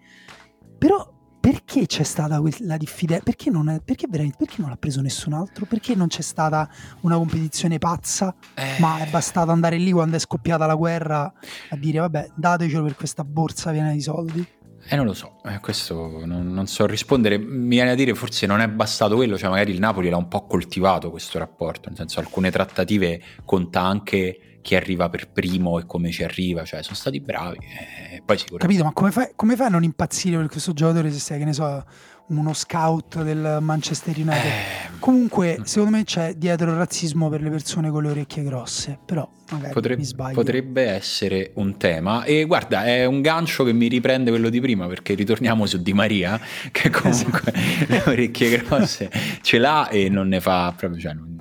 Però perché c'è stata la diffidenza? Perché non, perché, perché non l'ha preso nessun altro? Perché non c'è stata una competizione pazza? Eh. Ma è bastato andare lì quando è scoppiata la guerra a dire vabbè datecelo per questa borsa piena di soldi? Eh, non lo so, eh, questo non, non, so rispondere. Mi viene a dire forse non è bastato quello, cioè magari il Napoli l'ha un po' coltivato questo rapporto, nel senso alcune trattative conta anche chi arriva per primo e come ci arriva, cioè sono stati bravi. Eh, poi sicuramente... Capito, ma come fai, come fai, a non impazzire per questo giocatore se sei, che ne so, uno scout del Manchester United? Eh... Comunque, mm. secondo me c'è dietro il razzismo per le persone con le orecchie grosse, però magari potrebbe, mi sbaglio. Potrebbe essere un tema. E guarda, è un gancio che mi riprende quello di prima, perché ritorniamo su Di Maria, che comunque le orecchie grosse ce l'ha e non ne fa proprio... Cioè, non,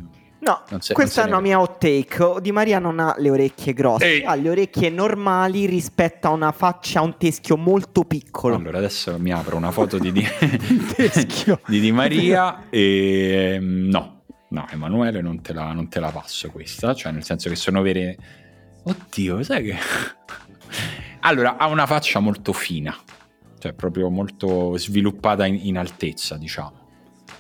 No, questa è una mia hot take. Di Maria non ha le orecchie grosse, Ehi. ha le orecchie normali rispetto a una faccia, a un teschio molto piccolo. Allora, adesso mi apro una foto di Di, di, di Maria e ehm, no, no, Emanuele non te, la, non te la passo questa, cioè nel senso che sono vere... Oddio, sai che... allora, ha una faccia molto fina, cioè proprio molto sviluppata in, in altezza, diciamo.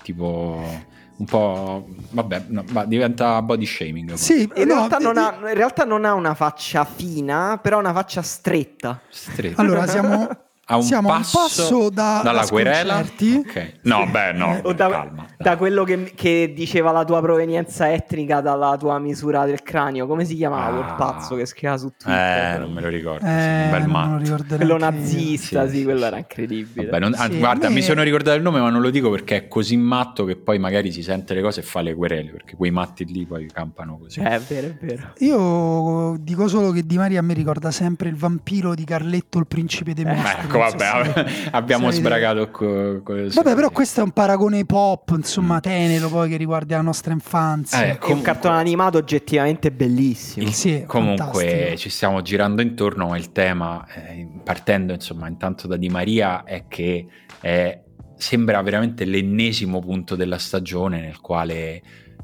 Tipo un po'. Vabbè, no, diventa body shaming. Sì, in, no, realtà non ha, in realtà non ha una faccia fina, però una faccia stretta. stretta. Allora, siamo a un Siamo passo, un passo da, dalla querela. Okay. No, beh, no, o da, calma. Da quello che, che, diceva la tua provenienza etnica, dalla tua misura del cranio. Come si chiamava ah. quel pazzo che scriveva su Twitter? Eh, non me lo ricordo. Eh, un bel matto. Quello nazista, sì, sì, quello era incredibile. Vabbè, non, sì, guarda, me... mi sono ricordato il nome, ma non lo dico perché è così matto che poi magari si sente le cose e fa le querele, perché quei matti lì poi campano così. Eh, è vero, è vero. Io dico solo che Di Maria mi ricorda sempre il vampiro di Carletto, il principe dei eh, mostri. Ecco, vabbè, sì. abbiamo sbragato co- co- Vabbè, però questo è un paragone pop, insomma, mm. tenero poi che riguarda la nostra infanzia. Eh, comunque, è un cartone animato oggettivamente bellissimo. Il, sì, comunque fantastico. ci stiamo girando intorno, ma il tema, eh, partendo insomma intanto da Di Maria, è che è, sembra veramente l'ennesimo punto della stagione nel quale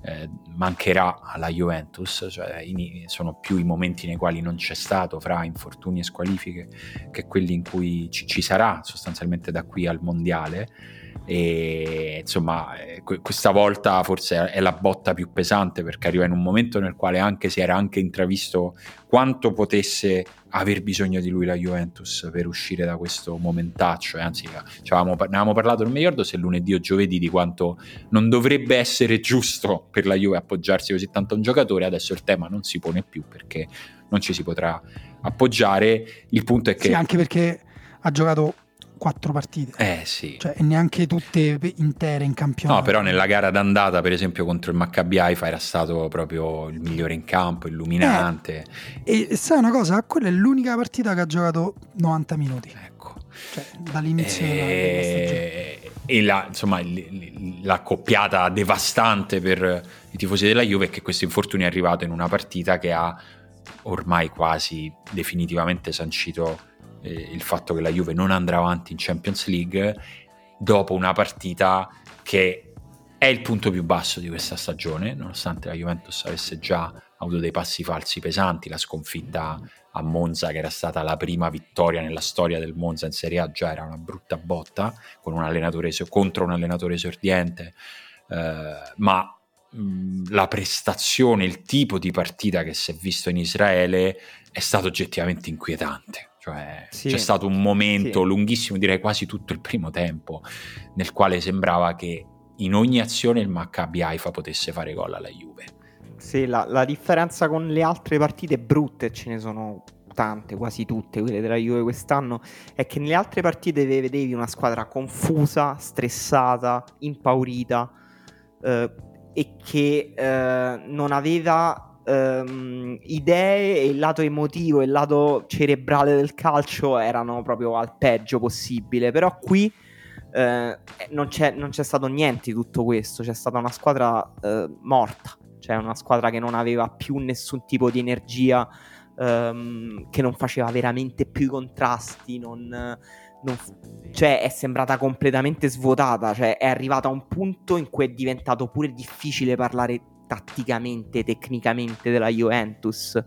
eh, mancherà alla Juventus, cioè in, sono più i momenti nei quali non c'è stato fra infortuni e squalifiche che quelli in cui ci, ci sarà sostanzialmente da qui al mondiale e insomma eh, questa volta forse è la botta più pesante perché arriva in un momento nel quale anche si era anche intravisto quanto potesse aver bisogno di lui la Juventus per uscire da questo momentaccio. E anzi ne avevamo parlato non mi ricordo se lunedì o giovedì di quanto non dovrebbe essere giusto per la Juve appoggiarsi così tanto a un giocatore. Adesso il tema non si pone più perché non ci si potrà appoggiare. Il punto è che sì, anche perché ha giocato quattro partite. Eh sì. Cioè, neanche tutte intere in campionato. No, però nella gara d'andata, per esempio, contro il Maccabi Haifa era stato proprio il migliore in campo, illuminante. Eh, e sai una cosa? Quella è l'unica partita che ha giocato 90 minuti. Ecco. Cioè, dall'inizio e... della, eh, E la, insomma, la coppiata devastante per i tifosi della Juve è che questo infortunio è arrivato in una partita che ha ormai quasi definitivamente sancito eh, il fatto che la Juve non andrà avanti in Champions League dopo una partita che è il punto più basso di questa stagione, nonostante la Juventus avesse già avuto dei passi falsi pesanti, la sconfitta a Monza che era stata la prima vittoria nella storia del Monza in Serie A già era una brutta botta un contro un allenatore esordiente, eh, ma la prestazione, il tipo di partita che si è visto in Israele è stato oggettivamente inquietante. Cioè, sì, c'è stato un momento sì. lunghissimo, direi quasi tutto il primo tempo, nel quale sembrava che in ogni azione il Maccabi Haifa potesse fare gol alla Juve. Sì, la, la differenza con le altre partite brutte, ce ne sono tante, quasi tutte quelle della Juve quest'anno, è che nelle altre partite vedevi una squadra confusa, stressata, impaurita eh, e che eh, non aveva ehm, idee e il lato emotivo e il lato cerebrale del calcio erano proprio al peggio possibile. Però qui eh, non, c'è, non, c'è, stato niente di tutto questo. C'è stata una squadra eh, morta, cioè una squadra che non aveva più nessun tipo di energia, ehm, che non faceva veramente più i contrasti. Non, non, cioè è sembrata completamente svuotata, cioè è arrivata a un punto in cui è diventato pure difficile parlare tatticamente, tecnicamente della Juventus.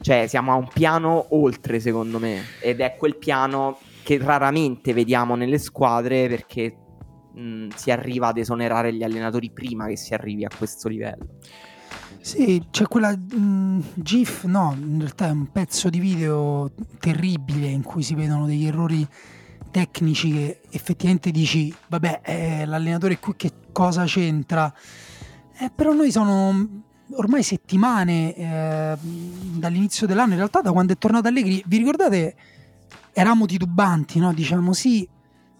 Cioè, siamo a un piano oltre, secondo me, ed è quel piano che raramente vediamo nelle squadre perché mh, si arriva ad esonerare gli allenatori prima che si arrivi a questo livello. Sì, c'è quella mh, GIF, no, in realtà è un pezzo di video terribile in cui si vedono degli errori tecnici che effettivamente dici, vabbè, eh, l'allenatore qui che cosa c'entra? Eh, però noi sono ormai settimane eh, dall'inizio dell'anno, in realtà da quando è tornato Allegri, vi ricordate? Eravamo titubanti, no? Diciamo sì,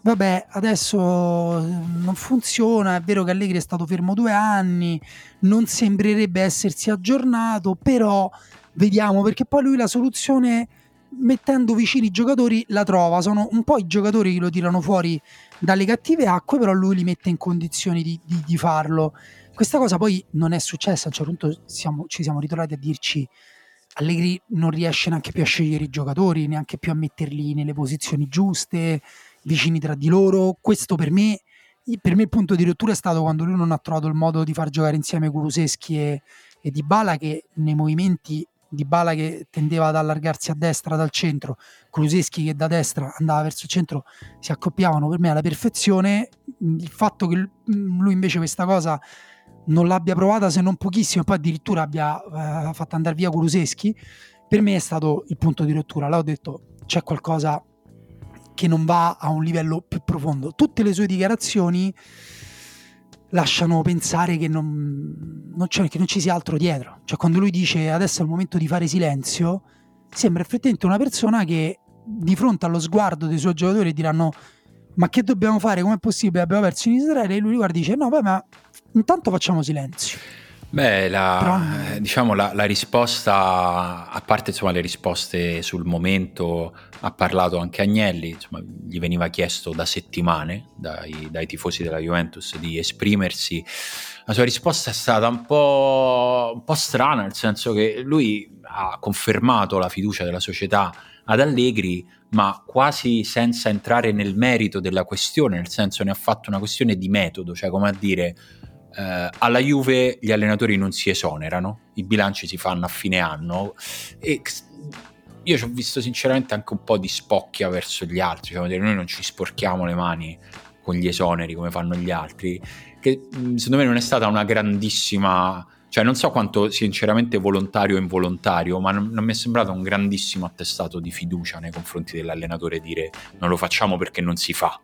vabbè, adesso non funziona, è vero che Allegri è stato fermo due anni, non sembrerebbe essersi aggiornato, però vediamo, perché poi lui la soluzione mettendo vicini i giocatori la trova, sono un po' i giocatori che lo tirano fuori dalle cattive acque, però lui li mette in condizioni di, di, di farlo. Questa cosa poi non è successa, a un certo punto siamo, ci siamo ritrovati a dirci Allegri non riesce neanche più a scegliere i giocatori, neanche più a metterli nelle posizioni giuste, vicini tra di loro. Questo per me, per me il punto di rottura è stato quando lui non ha trovato il modo di far giocare insieme Kuluseschi e, e Di Bala che nei movimenti di Bala che tendeva ad allargarsi a destra dal centro, Kuluseschi che da destra andava verso il centro, si accoppiavano per me alla perfezione. Il fatto che lui invece questa cosa non l'abbia provata se non pochissimo e poi addirittura abbia eh, fatto andare via Kuluseschi, per me è stato il punto di rottura. Là ho detto c'è qualcosa che non va a un livello più profondo. Tutte le sue dichiarazioni lasciano pensare che non, non, che non ci sia altro dietro. Cioè quando lui dice adesso è il momento di fare silenzio, sembra effettivamente una persona che di fronte allo sguardo dei suoi giocatori diranno ma che dobbiamo fare? Com'è possibile? Abbiamo perso in Israele? E lui guarda e dice no, beh, ma intanto facciamo silenzio. Beh, la, Però... diciamo la, la, risposta, a parte insomma, le risposte sul momento, ha parlato anche Agnelli, insomma, gli veniva chiesto da settimane dai, dai, tifosi della Juventus di esprimersi. La sua risposta è stata un po', un po' strana, nel senso che lui ha confermato la fiducia della società ad Allegri, ma quasi senza entrare nel merito della questione, nel senso ne ha fatto una questione di metodo, cioè come a dire eh, alla Juve gli allenatori non si esonerano, i bilanci si fanno a fine anno e io ci ho visto sinceramente anche un po' di spocchia verso gli altri, cioè noi non ci sporchiamo le mani con gli esoneri come fanno gli altri, che secondo me non è stata una grandissima cioè non so quanto sinceramente volontario o involontario, ma non, non, mi è sembrato un grandissimo attestato di fiducia nei confronti dell'allenatore dire non lo facciamo perché non si fa.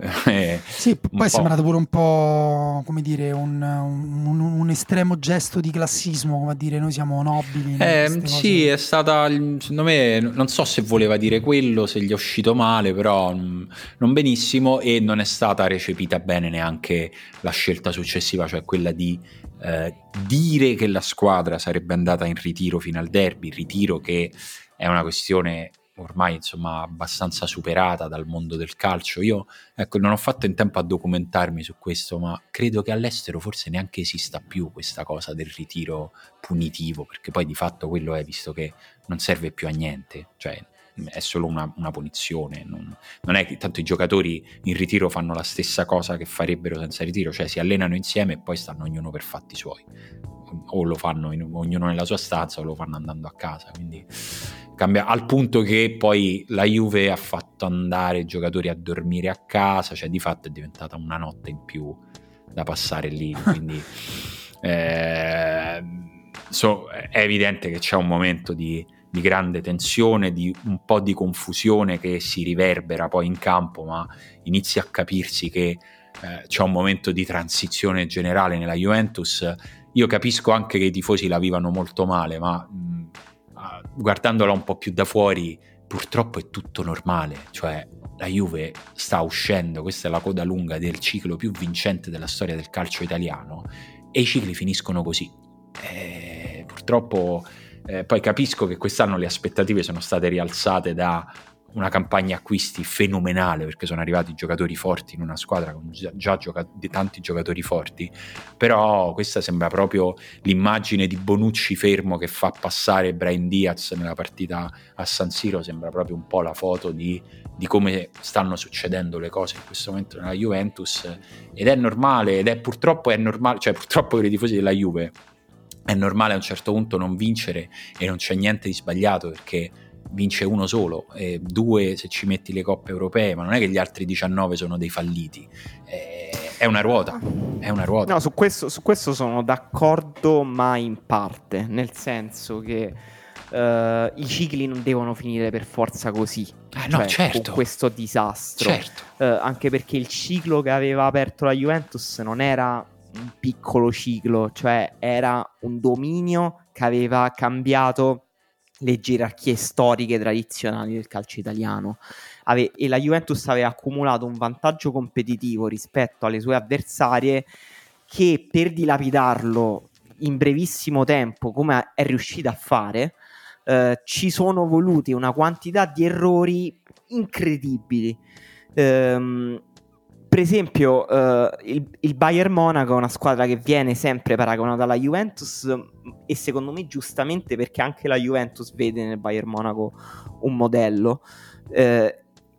Eh, sì, poi è sembrato pure un po' come dire un, un, un, estremo gesto di classismo, come a dire noi siamo nobili. Eh, sì, è stata secondo me, non so se voleva dire quello, se gli è uscito male, però mm, non benissimo e non è stata recepita bene neanche la scelta successiva, cioè quella di eh, dire che la squadra sarebbe andata in ritiro fino al derby, ritiro che è una questione ormai insomma abbastanza superata dal mondo del calcio. Io ecco, non ho fatto in tempo a documentarmi su questo, ma credo che all'estero forse neanche esista più questa cosa del ritiro punitivo, perché poi di fatto quello è visto che non serve più a niente, cioè è solo una, una punizione. Non, non, è che tanto i giocatori in ritiro fanno la stessa cosa che farebbero senza ritiro, cioè si allenano insieme e poi stanno ognuno per fatti suoi. O lo fanno in, ognuno nella sua stanza o lo fanno andando a casa. Quindi cambia al punto che poi la Juve ha fatto andare i giocatori a dormire a casa, cioè di fatto è diventata una notte in più da passare lì, quindi eh, so, è evidente che c'è un momento di, di, grande tensione, di un po' di confusione che si riverbera poi in campo, ma inizia a capirsi che eh, c'è un momento di transizione generale nella Juventus. Io capisco anche che i tifosi la vivano molto male, ma guardandola un po' più da fuori, purtroppo è tutto normale, cioè la Juve sta uscendo, questa è la coda lunga del ciclo più vincente della storia del calcio italiano e i cicli finiscono così. E purtroppo eh, poi capisco che quest'anno le aspettative sono state rialzate da una campagna acquisti fenomenale perché sono arrivati giocatori forti in una squadra con già, già gioca- tanti giocatori forti. Però questa sembra proprio l'immagine di Bonucci fermo che fa passare Brian Diaz nella partita a San Siro sembra proprio un po' la foto di, di come stanno succedendo le cose in questo momento nella Juventus. Ed è normale ed è purtroppo è normale cioè purtroppo per i tifosi della Juve è normale a un certo punto non vincere e non c'è niente di sbagliato perché vince uno solo, e due se ci metti le coppe europee, ma non è che gli altri 19 sono dei falliti. Eh, è una ruota, è una ruota. No, su questo, su questo sono d'accordo, ma in parte, nel senso che uh, i cicli non devono finire per forza così. Eh, no, cioè, certo. Con questo disastro. Certo. Uh, anche perché il ciclo che aveva aperto la Juventus non era un piccolo ciclo, cioè era un dominio che aveva cambiato le gerarchie storiche tradizionali del calcio italiano. Ave- e la Juventus aveva accumulato un vantaggio competitivo rispetto alle sue avversarie che per dilapidarlo in brevissimo tempo come è riuscita a fare eh, ci sono voluti una quantità di errori incredibili. Ehm, per esempio, uh, il, il, Bayern Monaco è una squadra che viene sempre paragonata alla Juventus e secondo me giustamente perché anche la Juventus vede nel Bayern Monaco un modello. Uh,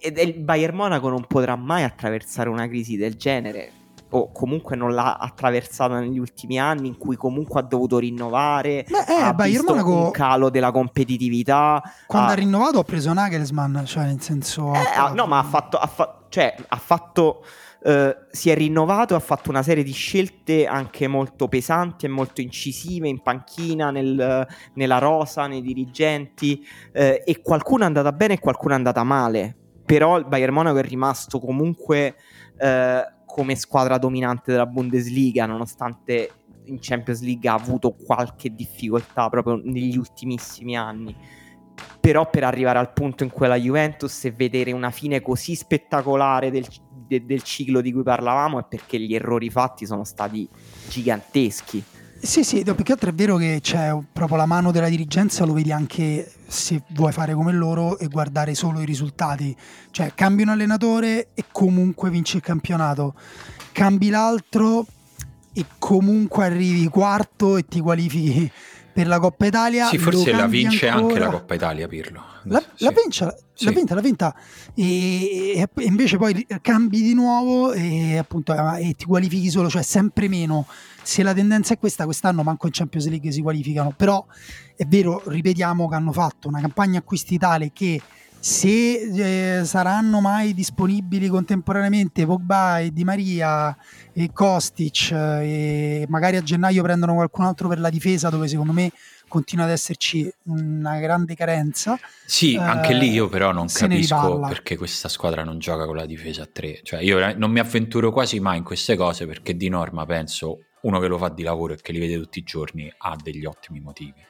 ed il Bayern Monaco non potrà mai attraversare una crisi del genere o comunque non l'ha attraversata negli ultimi anni in cui comunque ha dovuto rinnovare Beh, eh, ha Bayern visto Monaco... un calo della competitività quando ha, ha rinnovato ha preso Nagelsmann cioè nel senso eh, no ma ha fatto, ha fa... cioè, ha fatto Uh, si è rinnovato, ha fatto una serie di scelte anche molto pesanti e molto incisive in panchina, nel, nella rosa, nei dirigenti uh, e qualcuna è andata bene e qualcuna è andata male. Però il Bayern Monaco è rimasto comunque uh, come squadra dominante della Bundesliga, nonostante in Champions League ha avuto qualche difficoltà proprio negli ultimissimi anni però per arrivare al punto in cui la Juventus e vedere una fine così spettacolare del, de, del ciclo di cui parlavamo è perché gli errori fatti sono stati giganteschi. Sì, sì, più che altro è vero che c'è proprio la mano della dirigenza, lo vedi anche se vuoi fare come loro e guardare solo i risultati. Cioè, cambi un allenatore e comunque vinci il campionato, cambi l'altro e comunque arrivi quarto e ti qualifichi per la Coppa Italia. Sì, forse la vince ancora. anche la Coppa Italia, Pirlo. La, sì. la, vince, sì. la vinta, la vinta. E, e, invece poi cambi di nuovo e appunto e ti qualifichi solo, cioè sempre meno. Se la tendenza è questa, quest'anno manco in Champions League si qualificano, però è vero, ripetiamo che hanno fatto una campagna acquisti tale che se eh, saranno mai disponibili contemporaneamente Pogba e Di Maria e Kostic e magari a gennaio prendono qualcun altro per la difesa dove secondo me continua ad esserci una grande carenza sì, anche lì io però non capisco perché questa squadra non gioca con la difesa a tre. Cioè io non mi avventuro quasi mai in queste cose perché di norma penso uno che lo fa di lavoro e che li vede tutti i giorni ha degli ottimi motivi.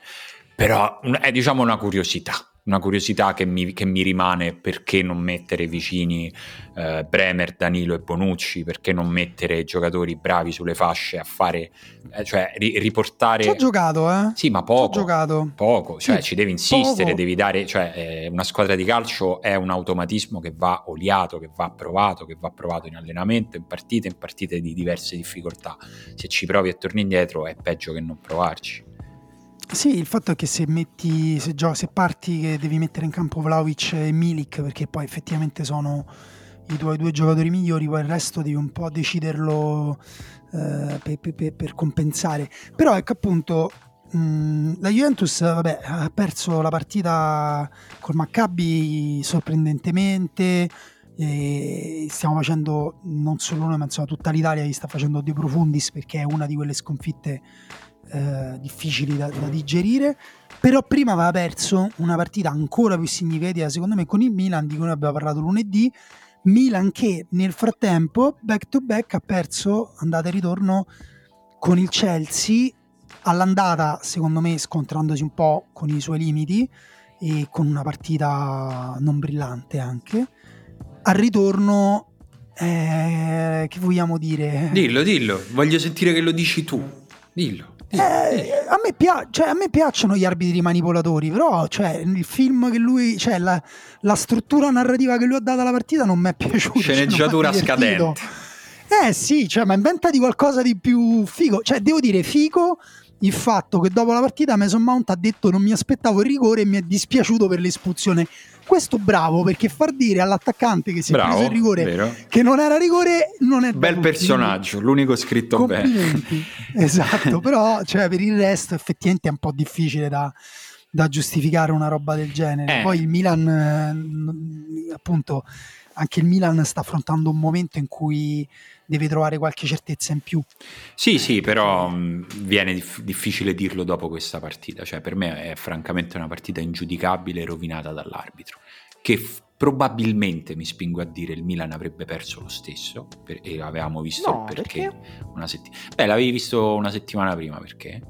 Però è diciamo una curiosità una curiosità che mi, che mi, rimane perché non mettere vicini eh, Bremer, Danilo e Bonucci, perché non mettere giocatori bravi sulle fasce a fare, eh, cioè ri, riportare... Ci ho giocato, eh? Sì, ma poco. Ci ho giocato. Poco, cioè sì, ci devi insistere, poco. devi dare, cioè eh, una squadra di calcio è un automatismo che va oliato, che va provato, che va provato in allenamento, in partite, in partite di diverse difficoltà. Se ci provi e torni indietro è peggio che non provarci. Sì, il fatto è che se metti, se, gio- se parti che devi mettere in campo Vlaovic e Milik, perché poi effettivamente sono i tuoi due giocatori migliori, poi il resto devi un po' deciderlo eh, per, per, per, compensare. Però ecco appunto, mh, la Juventus vabbè, ha perso la partita col Maccabi sorprendentemente. Stiamo facendo non solo noi, ma insomma tutta l'Italia gli sta facendo dei profundis perché è una di quelle sconfitte eh, difficili da, da, digerire. Però prima aveva perso una partita ancora più significativa, secondo me, con il Milan, di cui noi abbiamo parlato lunedì. Milan che nel frattempo, back to back, ha perso andata e ritorno con il Chelsea. All'andata, secondo me, scontrandosi un po' con i suoi limiti e con una partita non brillante anche. Al ritorno, eh, che vogliamo dire? Dillo, dillo, voglio sentire che lo dici tu. Dillo. Eh, a, me pia- cioè, a, me piacciono gli arbitri manipolatori, però cioè, il film che lui, cioè, la, la, struttura narrativa che lui ha dato alla partita non mi è piaciuta. Sceneggiatura cioè, scadente. Eh sì, cioè, ma inventati qualcosa di più figo. Cioè, devo dire, figo il fatto che dopo la partita Mason Mount ha detto non mi aspettavo il rigore e mi è dispiaciuto per l'espulsione. Questo bravo perché far dire all'attaccante che si bravo, è preso il rigore vero. che non era rigore non è bel personaggio, l'unico scritto bene. esatto, però cioè, per il resto effettivamente è un po' difficile da, da giustificare una roba del genere. Eh. Poi il Milan eh, appunto anche il Milan sta affrontando un momento in cui deve trovare qualche certezza in più. Sì, sì, però mh, viene dif- difficile dirlo dopo questa partita. Cioè, per me è francamente una partita ingiudicabile e rovinata dall'arbitro. Che f- probabilmente mi spingo a dire il Milan avrebbe perso lo stesso. Per- e avevamo visto no, il perché, perché? una settimana. Beh, l'avevi visto una settimana prima perché?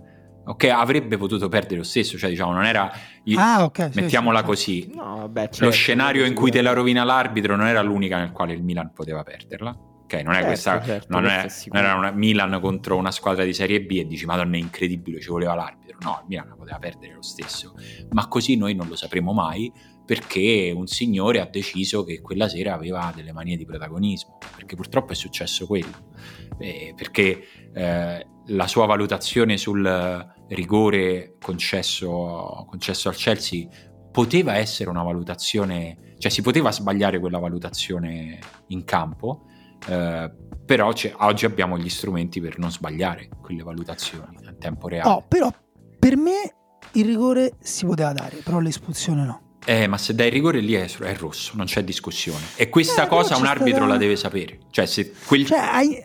Ok, avrebbe potuto perdere lo stesso, cioè diciamo non era... Ah, ok. mettiamola sì, così. No, vabbè, certo, lo scenario in cui te la rovina l'arbitro non era l'unica nel quale il Milan poteva perderla. Ok, non è Certo, questa, certo, non, è, non era una Milan contro una squadra di Serie B e dici Madonna è incredibile, ci voleva l'arbitro. No, il Milan poteva perdere lo stesso. Ma così noi non lo sapremo mai perché un signore ha deciso che quella sera aveva delle manie di protagonismo. Perché purtroppo è successo quello. Eh, perché eh, la sua valutazione sul rigore concesso, concesso al Chelsea poteva essere una valutazione, cioè si poteva sbagliare quella valutazione in campo, eh, però oggi abbiamo gli strumenti per non sbagliare quelle valutazioni a tempo reale. No, però per me il rigore si poteva dare, però l'espulsione no. Eh, ma se dai il rigore lì è, è rosso, non c'è discussione. E questa Eh, però cosa un arbitro stata- la deve sapere. Cioè, se quel... Cioè, hai...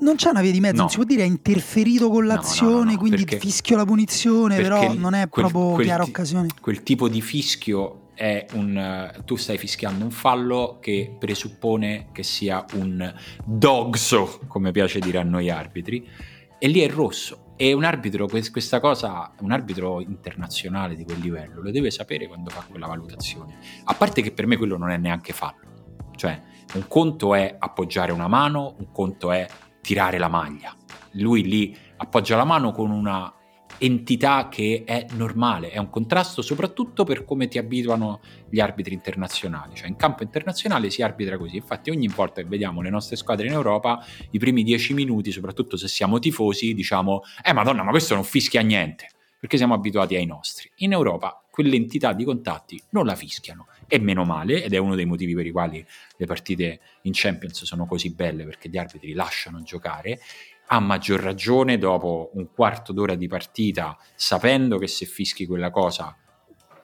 non c'è una via di mezzo, No. non si può dire ha interferito con l'azione, no, no, quindi perché- fischio la punizione, però perché non è quel- proprio quel chiara ti- occasione. Quel tipo di fischio è un... tu stai fischiando un fallo che presuppone che sia un dogso, come piace dire a noi arbitri, e lì è rosso. E un arbitro, que- questa cosa, un arbitro internazionale di quel livello lo deve sapere quando fa quella valutazione. A parte che per me quello non è neanche fallo. Cioè, un conto è appoggiare una mano, un conto è tirare la maglia. lui lì appoggia la mano con una entità che è normale, è un contrasto soprattutto per come ti abituano gli arbitri internazionali, cioè in campo internazionale si arbitra così, infatti ogni volta che vediamo le nostre squadre in Europa, i primi dieci minuti, soprattutto se siamo tifosi, diciamo, eh madonna ma questo non fischia niente, perché siamo abituati ai nostri. In Europa quell'entità di contatti non la fischiano e meno male ed è uno dei motivi per i quali le partite in Champions sono così belle perché gli arbitri lasciano giocare a maggior ragione dopo un quarto d'ora di partita, sapendo che se fischi quella cosa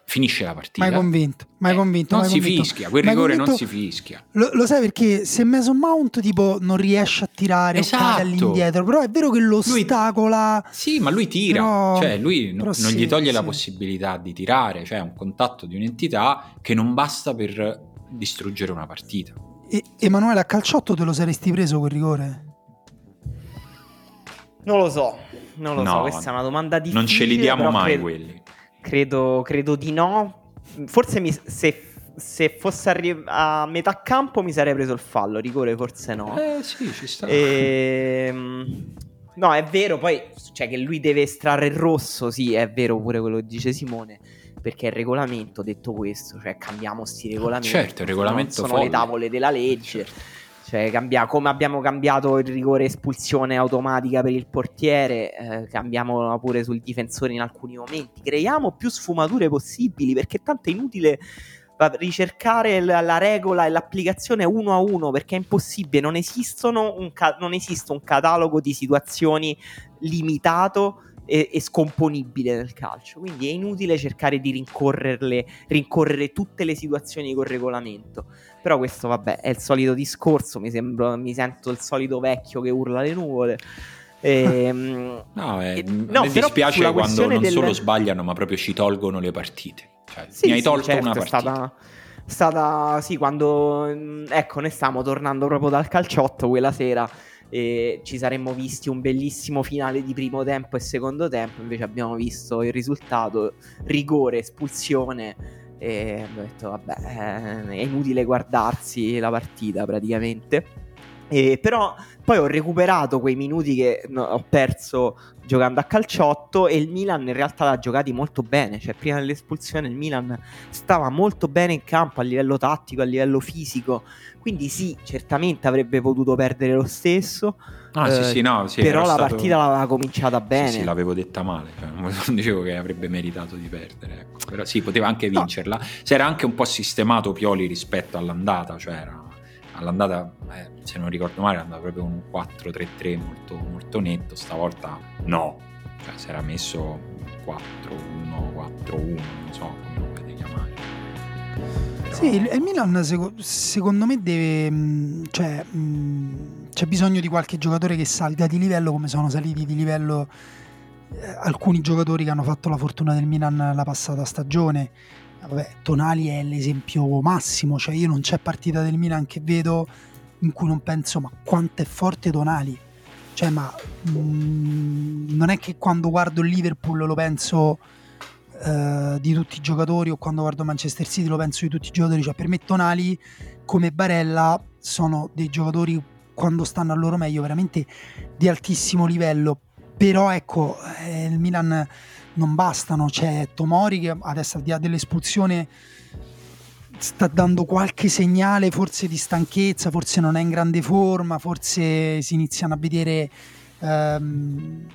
finisce la partita. Mai convinto, mai eh, convinto. Non mai si convinto. fischia, quel Mai rigore non convinto- si fischia. Lo, lo sai perché se Mason Mount tipo non riesce a tirare Esatto. all'indietro, però è vero che lo ostacola. Sì, ma lui tira, Però- cioè lui no- non sì, gli toglie la sì. possibilità di tirare, cioè un contatto di un'entità che non basta per distruggere una partita. E, Emanuele a calciotto te lo saresti preso quel rigore? Non lo so, non lo No, so, questa è una domanda difficile. non ce li diamo mai credo- quelli. Credo, credo di no. Forse mi- se, se fosse arri- a metà campo mi sarei preso il fallo, rigore forse no. Eh sì, ci sta. Ehm, no, è vero, poi cioè che lui deve estrarre il rosso, sì, è vero pure quello che dice Simone, perché il regolamento, detto questo, cioè cambiamo sti regolamenti. Certo, il regolamento non sono le tavole della legge. Certo. Cioè, cambia- come abbiamo cambiato il rigore espulsione automatica per il portiere, eh, cambiamo pure sul difensore in alcuni momenti. Creiamo più sfumature possibili perché tanto è inutile ricercare la, la regola e l'applicazione uno a uno perché è impossibile. Non, ca- non esiste un catalogo di situazioni limitato e, e scomponibile nel calcio. Quindi è inutile cercare di rincorrerle, rincorrere tutte le situazioni col regolamento. Però questo, vabbè, è il solito discorso. Mi, sembro, mi sento il solito vecchio che urla le nuvole. Ehm, No, eh, a no, però dispiace quando non del- solo sbagliano, ma proprio ci tolgono le partite. Cioè, Sì, mi hai sì, tolto certo, una è partita. stata, stata sì, quando mm, ecco, noi stiamo tornando proprio dal calciotto quella sera e ci saremmo visti un bellissimo finale di primo tempo e secondo tempo, invece abbiamo visto il risultato rigore, espulsione e abbiamo detto vabbè, è inutile guardarsi la partita praticamente. E però poi ho recuperato quei minuti che no, ho perso giocando a calciotto e il Milan in realtà l'ha giocati molto bene, cioè prima dell'espulsione il Milan stava molto bene in campo a livello tattico, a livello fisico, quindi sì, certamente avrebbe potuto perdere lo stesso, Ah, sì, eh, sì, no, sì, però la stato- partita l'aveva cominciata Sì, bene. Sì, l'avevo detta male, cioè, non dicevo che avrebbe meritato di perdere, ecco. però sì, poteva anche No. vincerla. Si era anche un po' sistemato Pioli rispetto all'andata, cioè era- all'andata, eh, se non ricordo male, andava proprio un 4-3-3 molto, molto netto, stavolta no, cioè si era messo 4-1-4-1, non so come lo volete chiamare. Sì, il, il Milan seco- secondo me deve... mh, Cioè, mh, c'è bisogno di qualche giocatore che salga di livello come sono saliti di livello eh, alcuni giocatori che hanno fatto la fortuna del Milan la passata stagione. Vabbè, Tonali è l'esempio massimo, cioè io non c'è partita del Milan che vedo in cui non penso ma quanto è forte Tonali. Cioè, ma mh, non è che quando guardo il Liverpool lo penso eh, di tutti i giocatori o quando guardo Manchester City lo penso di tutti i giocatori. Cioè, per me Tonali come Barella sono dei giocatori quando stanno al loro meglio veramente di altissimo livello. Però ecco, eh, il Milan non bastano. C'è Tomori che adesso al di là dell'espulsione sta dando qualche segnale forse di stanchezza, forse non è in grande forma, forse si iniziano a vedere ehm,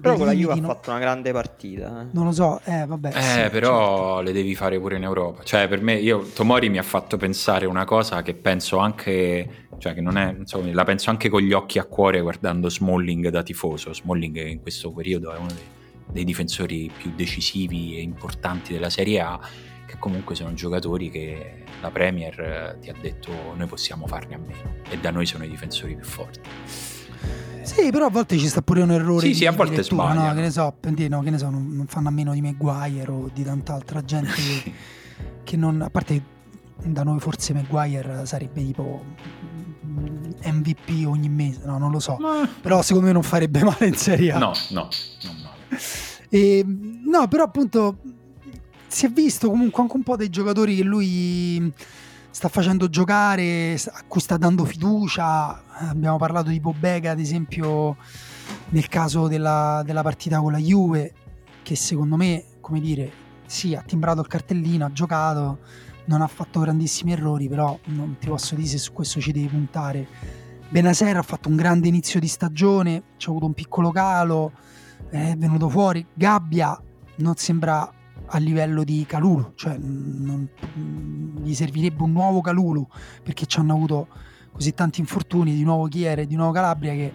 Però con la Juve ha fatto una grande partita. eh. Non lo so, eh vabbè. Eh, sì, certo. però le devi fare pure in Europa. Cioè, per me, io, Tomori mi ha fatto pensare una cosa che penso anche, cioè, che non è, insomma, la penso anche con gli occhi a cuore guardando Smalling da tifoso. Smalling in questo periodo è uno dei, dei difensori più decisivi e importanti della Serie A, che comunque sono giocatori che la Premier eh, ti ha detto noi possiamo farne a meno e da noi sono i difensori più forti. Sì, però a volte ci sta pure un errore. Sì, sì, a volte lettura, sbagliano. No, che ne so, no, che ne so, non, non fanno a meno di Maguire o di tanta altra gente che, che non. A parte da noi forse Maguire sarebbe tipo MVP ogni mese, no, non lo so. Però secondo me non farebbe male in Serie A. No, no, non. E, no, però appunto si è visto comunque anche un po' dei giocatori che lui sta facendo giocare, a cui sta dando fiducia. Abbiamo parlato di Bobega, ad esempio, nel caso della, della partita con la Juve, che secondo me, come dire, sì, ha timbrato il cartellino, ha giocato, non ha fatto grandissimi errori, però non ti posso dire se su questo ci devi puntare. Benaser ha fatto un grande inizio di stagione, c'è avuto un piccolo calo, è venuto fuori. Gabbia non sembra a livello di Calulu, cioè non, gli servirebbe un nuovo Calulu perché ci hanno avuto così tanti infortuni di nuovo Chiere, di nuovo Calabria che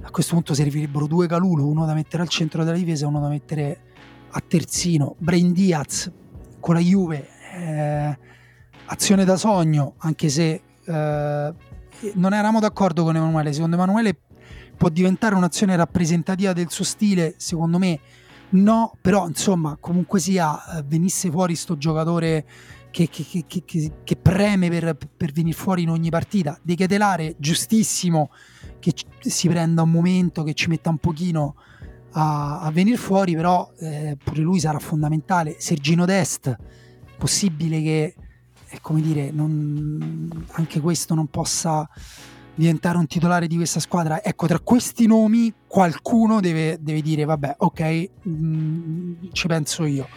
a questo punto servirebbero due Calulu, uno da mettere al centro della difesa e uno da mettere a terzino. Brain Diaz con la Juve, eh, azione da sogno, anche se eh, non eravamo d'accordo con Emanuele, secondo Emanuele può diventare un'azione rappresentativa del suo stile, secondo me no, però insomma comunque sia eh, venisse fuori sto giocatore che, che, che, che preme per, per, venire fuori in ogni partita. De Ketelare, giustissimo che si prenda un momento, che ci metta un pochino a, a venire fuori, però eh, pure lui sarà fondamentale. Sergino Dest, possibile che, eh, come dire, non, anche questo non possa diventare un titolare di questa squadra. Ecco, tra questi nomi qualcuno deve, deve dire, vabbè, ok, mh, mm, ci penso io.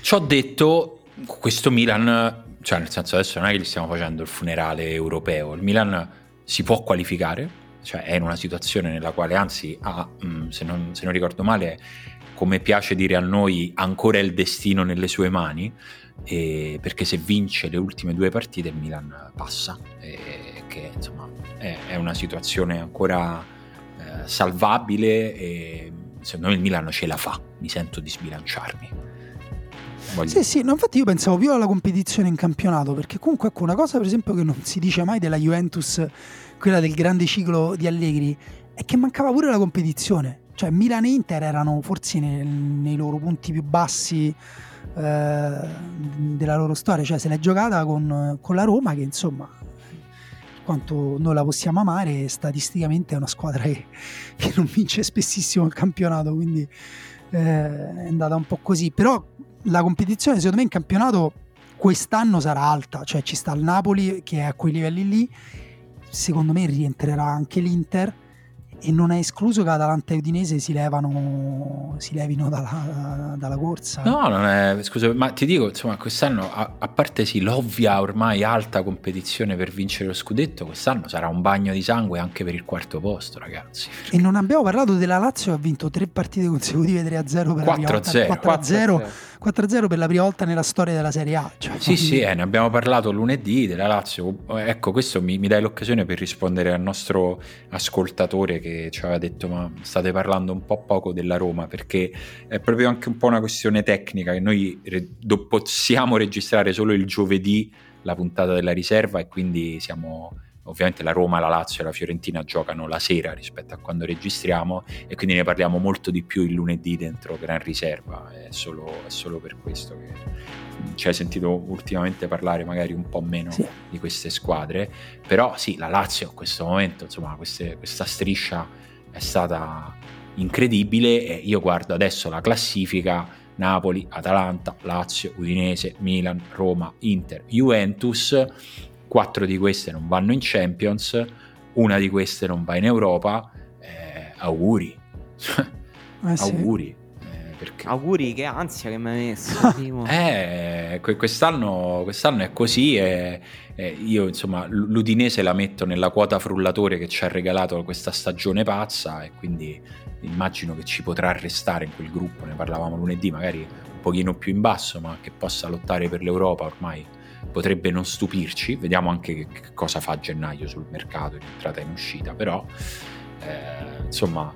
Ci ho detto questo Milan, cioè nel senso adesso non è che gli stiamo facendo il funerale europeo, il Milan si può qualificare, cioè è in una situazione nella quale anzi ha, mm, se, non, se non ricordo male, come piace dire a noi, ancora il destino nelle sue mani, perché se vince le ultime due partite il Milan passa, eh, che insomma è, è, una situazione ancora eh, salvabile e secondo me il Milan ce la fa, mi sento di sbilanciarmi. Voglio... Sì, sì, no, infatti io pensavo più alla competizione in campionato, perché comunque ecco, una cosa per esempio che non si dice mai della Juventus, quella del grande ciclo di Allegri, è che mancava pure la competizione. Cioè Milan e Inter erano forse nei, nei loro punti più bassi eh, della loro storia, cioè se l'è giocata con, con la Roma che insomma quanto noi la possiamo amare, statisticamente è una squadra che, che non vince spessissimo il campionato, quindi eh, è andata un po' così. Però la competizione secondo me in campionato quest'anno sarà alta, cioè ci sta il Napoli che è a quei livelli lì, secondo me rientrerà anche l'Inter e non è escluso che Atalanta e Udinese si, levano, si levino dalla, dalla, corsa. No, non è, scusa, ma ti dico, insomma, quest'anno, a, a, parte sì, l'ovvia ormai alta competizione per vincere lo scudetto, quest'anno sarà un bagno di sangue anche per il quarto posto, ragazzi. E non abbiamo parlato della Lazio che ha vinto tre partite consecutive 3-0 per 4-0. la prima 4-0. 4-0 per la prima volta nella storia della Serie A. Cioè, sì, sì, eh, ne abbiamo parlato lunedì della Lazio. Ecco, questo mi, mi dai l'occasione per rispondere al nostro ascoltatore che ci aveva detto ma state parlando un po' poco della Roma perché è proprio anche un po' una questione tecnica che noi re- possiamo registrare solo il giovedì la puntata della riserva e quindi siamo ovviamente la Roma, la Lazio e la Fiorentina giocano la sera rispetto a quando registriamo e quindi ne parliamo molto di più il lunedì dentro Gran Riserva, è solo, è solo per questo che ci hai sentito ultimamente parlare magari un po' meno sì. di queste squadre, però sì, la Lazio in questo momento, insomma, queste, questa striscia è stata incredibile e io guardo adesso la classifica Napoli, Atalanta, Lazio, Udinese, Milan, Roma, Inter, Juventus quattro di queste non vanno in Champions, una di queste non va in Europa, eh, auguri. Eh sì. auguri. Eh, perché... Auguri, che ansia che mi hai messo. eh, quest'anno, quest'anno, è così e, e, io insomma l'Udinese la metto nella quota frullatore che ci ha regalato questa stagione pazza e quindi immagino che ci potrà restare in quel gruppo, ne parlavamo lunedì, magari un pochino più in basso, ma che possa lottare per l'Europa ormai potrebbe non stupirci, vediamo anche che, cosa fa a gennaio sul mercato in entrata e in uscita, però eh, insomma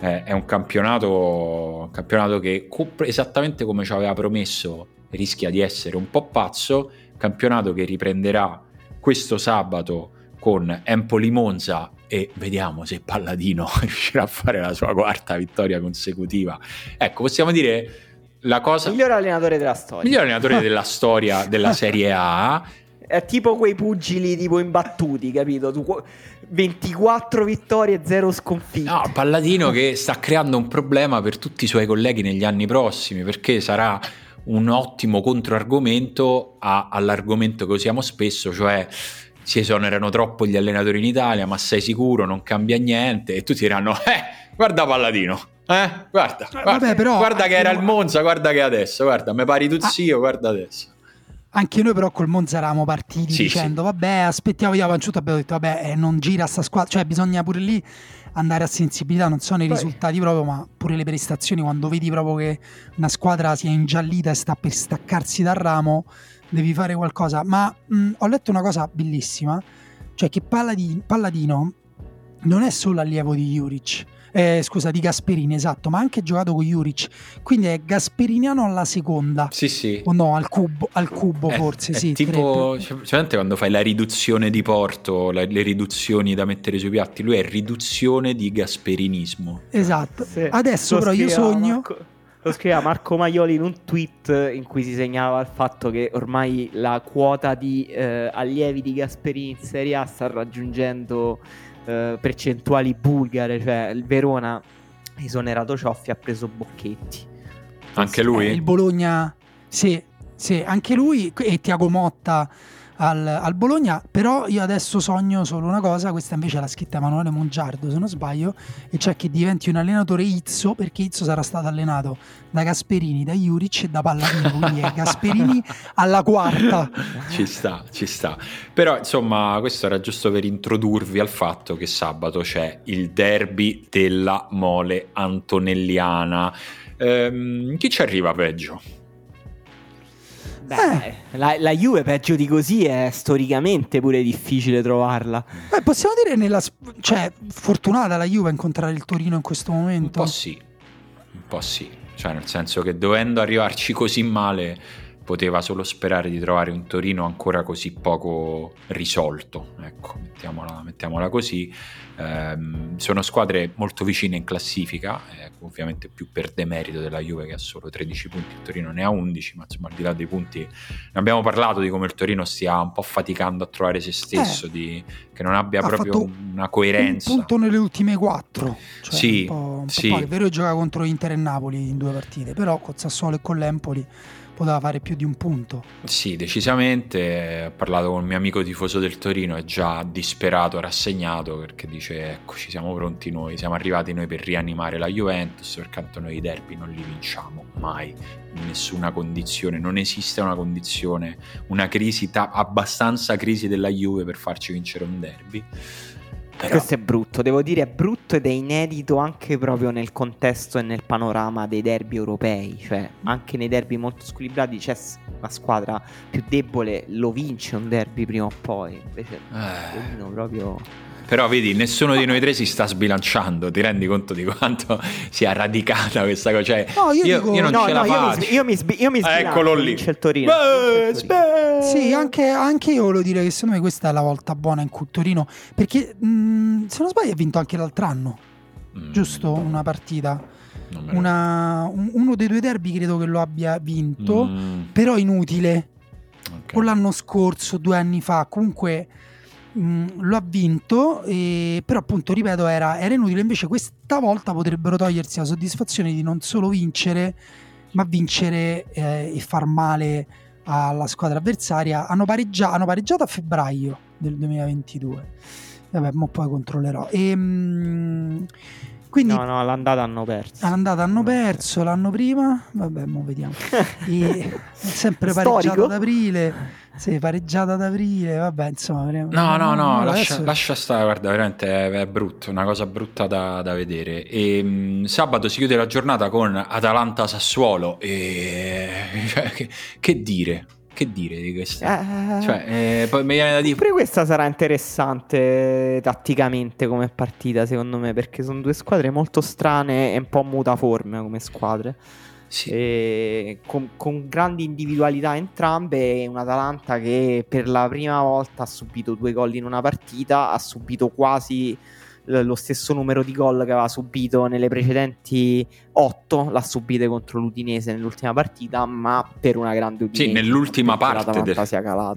eh, è un campionato, un campionato che esattamente come ci aveva promesso rischia di essere un po' pazzo, campionato che riprenderà questo sabato con Empoli Monza e vediamo se Palladino riuscirà a fare la sua quarta vittoria consecutiva. Ecco, possiamo dire la cosa... Miglior allenatore della storia. Miglior allenatore della storia della Serie A. È tipo quei pugili tipo imbattuti, capito? Tu, 24 vittorie e 0 sconfitte. No, Palladino che sta creando un problema per tutti i suoi colleghi negli anni prossimi, perché sarà un ottimo controargomento a, all'argomento che usiamo spesso, cioè si esonerano troppo gli allenatori in Italia, ma sei sicuro, non cambia niente, e tutti diranno, eh, guarda Palladino. Eh? Guarda, guarda, Vabbè, però, guarda che era il no- Monza, guarda che adesso, guarda, mi pari tu Ah. zio, guarda adesso. Anche noi però col Monza eravamo partiti Sì, dicendo vabbè aspettiamo io Panciuto abbiamo detto vabbè eh, non gira sta squadra cioè bisogna pure lì andare a sensibilità non sono i Poi- risultati proprio ma pure le prestazioni quando vedi proprio che una squadra si è ingiallita e sta per staccarsi dal ramo devi fare qualcosa ma mh, ho letto una cosa bellissima cioè che Palladino, Palladino non è solo allievo di Juric eh, scusa di Gasperini esatto ma ha anche giocato con Juric quindi è Gasperiniano alla seconda Sì, sì. o no al cubo, al cubo È- forse è sì tipo cioè, quando fai la riduzione di porto, la- le riduzioni da mettere sui piatti, lui è riduzione di gasperinismo. Esatto. Sì. Adesso Lo però io sogno. Marco- lo scriveva Marco Maioli in un tweet in cui si segnalava il fatto che ormai la quota di eh, allievi di Gasperini in Serie A sta raggiungendo eh, percentuali bulgare, cioè il Verona esonerato Cioffi ha preso Bocchetti. Anche lui? Eh, il Bologna, sì, sì, anche lui e Tiago Motta al, al Bologna. Però io adesso sogno solo una cosa, questa invece l'ha scritta Emanuele Mongiardo, se non sbaglio, e cioè che diventi un allenatore Izzo, perché Izzo sarà stato allenato da Gasperini, da Juric e da Palladino, quindi è Gasperini alla quarta. Ci sta, ci sta. Però insomma, questo era giusto per introdurvi al fatto che sabato c'è il derby della mole antonelliana. Ehm, chi ci arriva peggio? Beh, la, la Juve peggio di così è storicamente pure difficile trovarla. Beh, possiamo dire nella cioè fortunata la Juve a incontrare il Torino in questo Un momento. po' sì, un po' sì. Cioè, nel senso che dovendo arrivarci così male, poteva solo sperare di trovare un Torino ancora così poco risolto. Ecco, mettiamola, mettiamola così. Ehm, sono squadre molto vicine in classifica, eh, ovviamente più per demerito della Juve che ha solo 13 punti, il Torino ne ha 11, ma insomma al di là dei punti ne abbiamo parlato di come il Torino stia un po' faticando a trovare se stesso, di- che non abbia Eh. proprio una coerenza. Un punto nelle ultime quattro. Cioè Sì, un po', un po' sì. È vero che gioca contro Inter e Napoli in due partite, però con Sassuolo e con l'Empoli poteva fare più di un punto. Sì, decisamente. Ho parlato con un mio amico tifoso del Torino, è già disperato, rassegnato perché dice: Ecco, ci siamo pronti noi, siamo arrivati noi per rianimare la Juventus. Perché tanto noi i derby non li vinciamo mai in nessuna condizione. Non esiste una condizione, una crisi, ta- abbastanza crisi della Juve per farci vincere un derby. Però, Questo è brutto, devo dire è brutto ed è inedito anche proprio nel contesto e nel panorama dei derby europei, cioè anche nei derby molto squilibrati c'è la squadra più debole, lo vince un derby prima o poi, invece eh, proprio... però vedi, nessuno di noi tre si sta sbilanciando. Ti rendi conto di quanto sia radicata questa cosa? Cioè, No, io dico- non no, ce no, la io mi, faccio. io mi, sbi- io mi sbilancio, Eccolo lì. vince il Torino. Beh, vince il Torino. Sì, anche, anche io volevo dire che secondo me questa è la volta buona in cui Torino, perché mh, se non sbaglio ha vinto anche l'altro anno, Mm, giusto? Una partita. Una- un- uno dei due derby credo che lo abbia vinto, Mm, però inutile. ok. o l'anno scorso, due anni fa, comunque mh, lo ha vinto, e- però appunto, ripeto, era, era inutile. Invece questa volta potrebbero togliersi la soddisfazione di non solo vincere, ma vincere eh, e far male alla squadra avversaria. Hanno, pareggia- hanno pareggiato a febbraio del 2022. Vabbè, mo poi controllerò. E, mh, quindi No, no, l'andata hanno perso. All'andata hanno perso l'anno prima, vabbè, mo vediamo. E, sempre pareggiata ad aprile. Sì, pareggiata ad aprile, vabbè, insomma. No, no, no, adesso- lascia, lascia stare, guarda, veramente è, è brutto, una cosa brutta da, da vedere. E, mh, sabato si chiude la giornata con Atalanta-Sassuolo e cioè, che, che dire? Che dire di questa? Eh, Cioè, eh, poi mi viene da dire... Pure questa sarà interessante tatticamente come partita, secondo me, perché sono due squadre molto strane e un po' mutaforme come squadre. Sì, con, con grandi individualità entrambe. Un Atalanta che per la prima volta ha subito due gol in una partita, ha subito quasi lo stesso numero di gol che aveva subito nelle precedenti 8, l'ha subite contro l'Udinese nell'ultima partita, ma per una grande Udinese. Sì, nell'ultima parte del-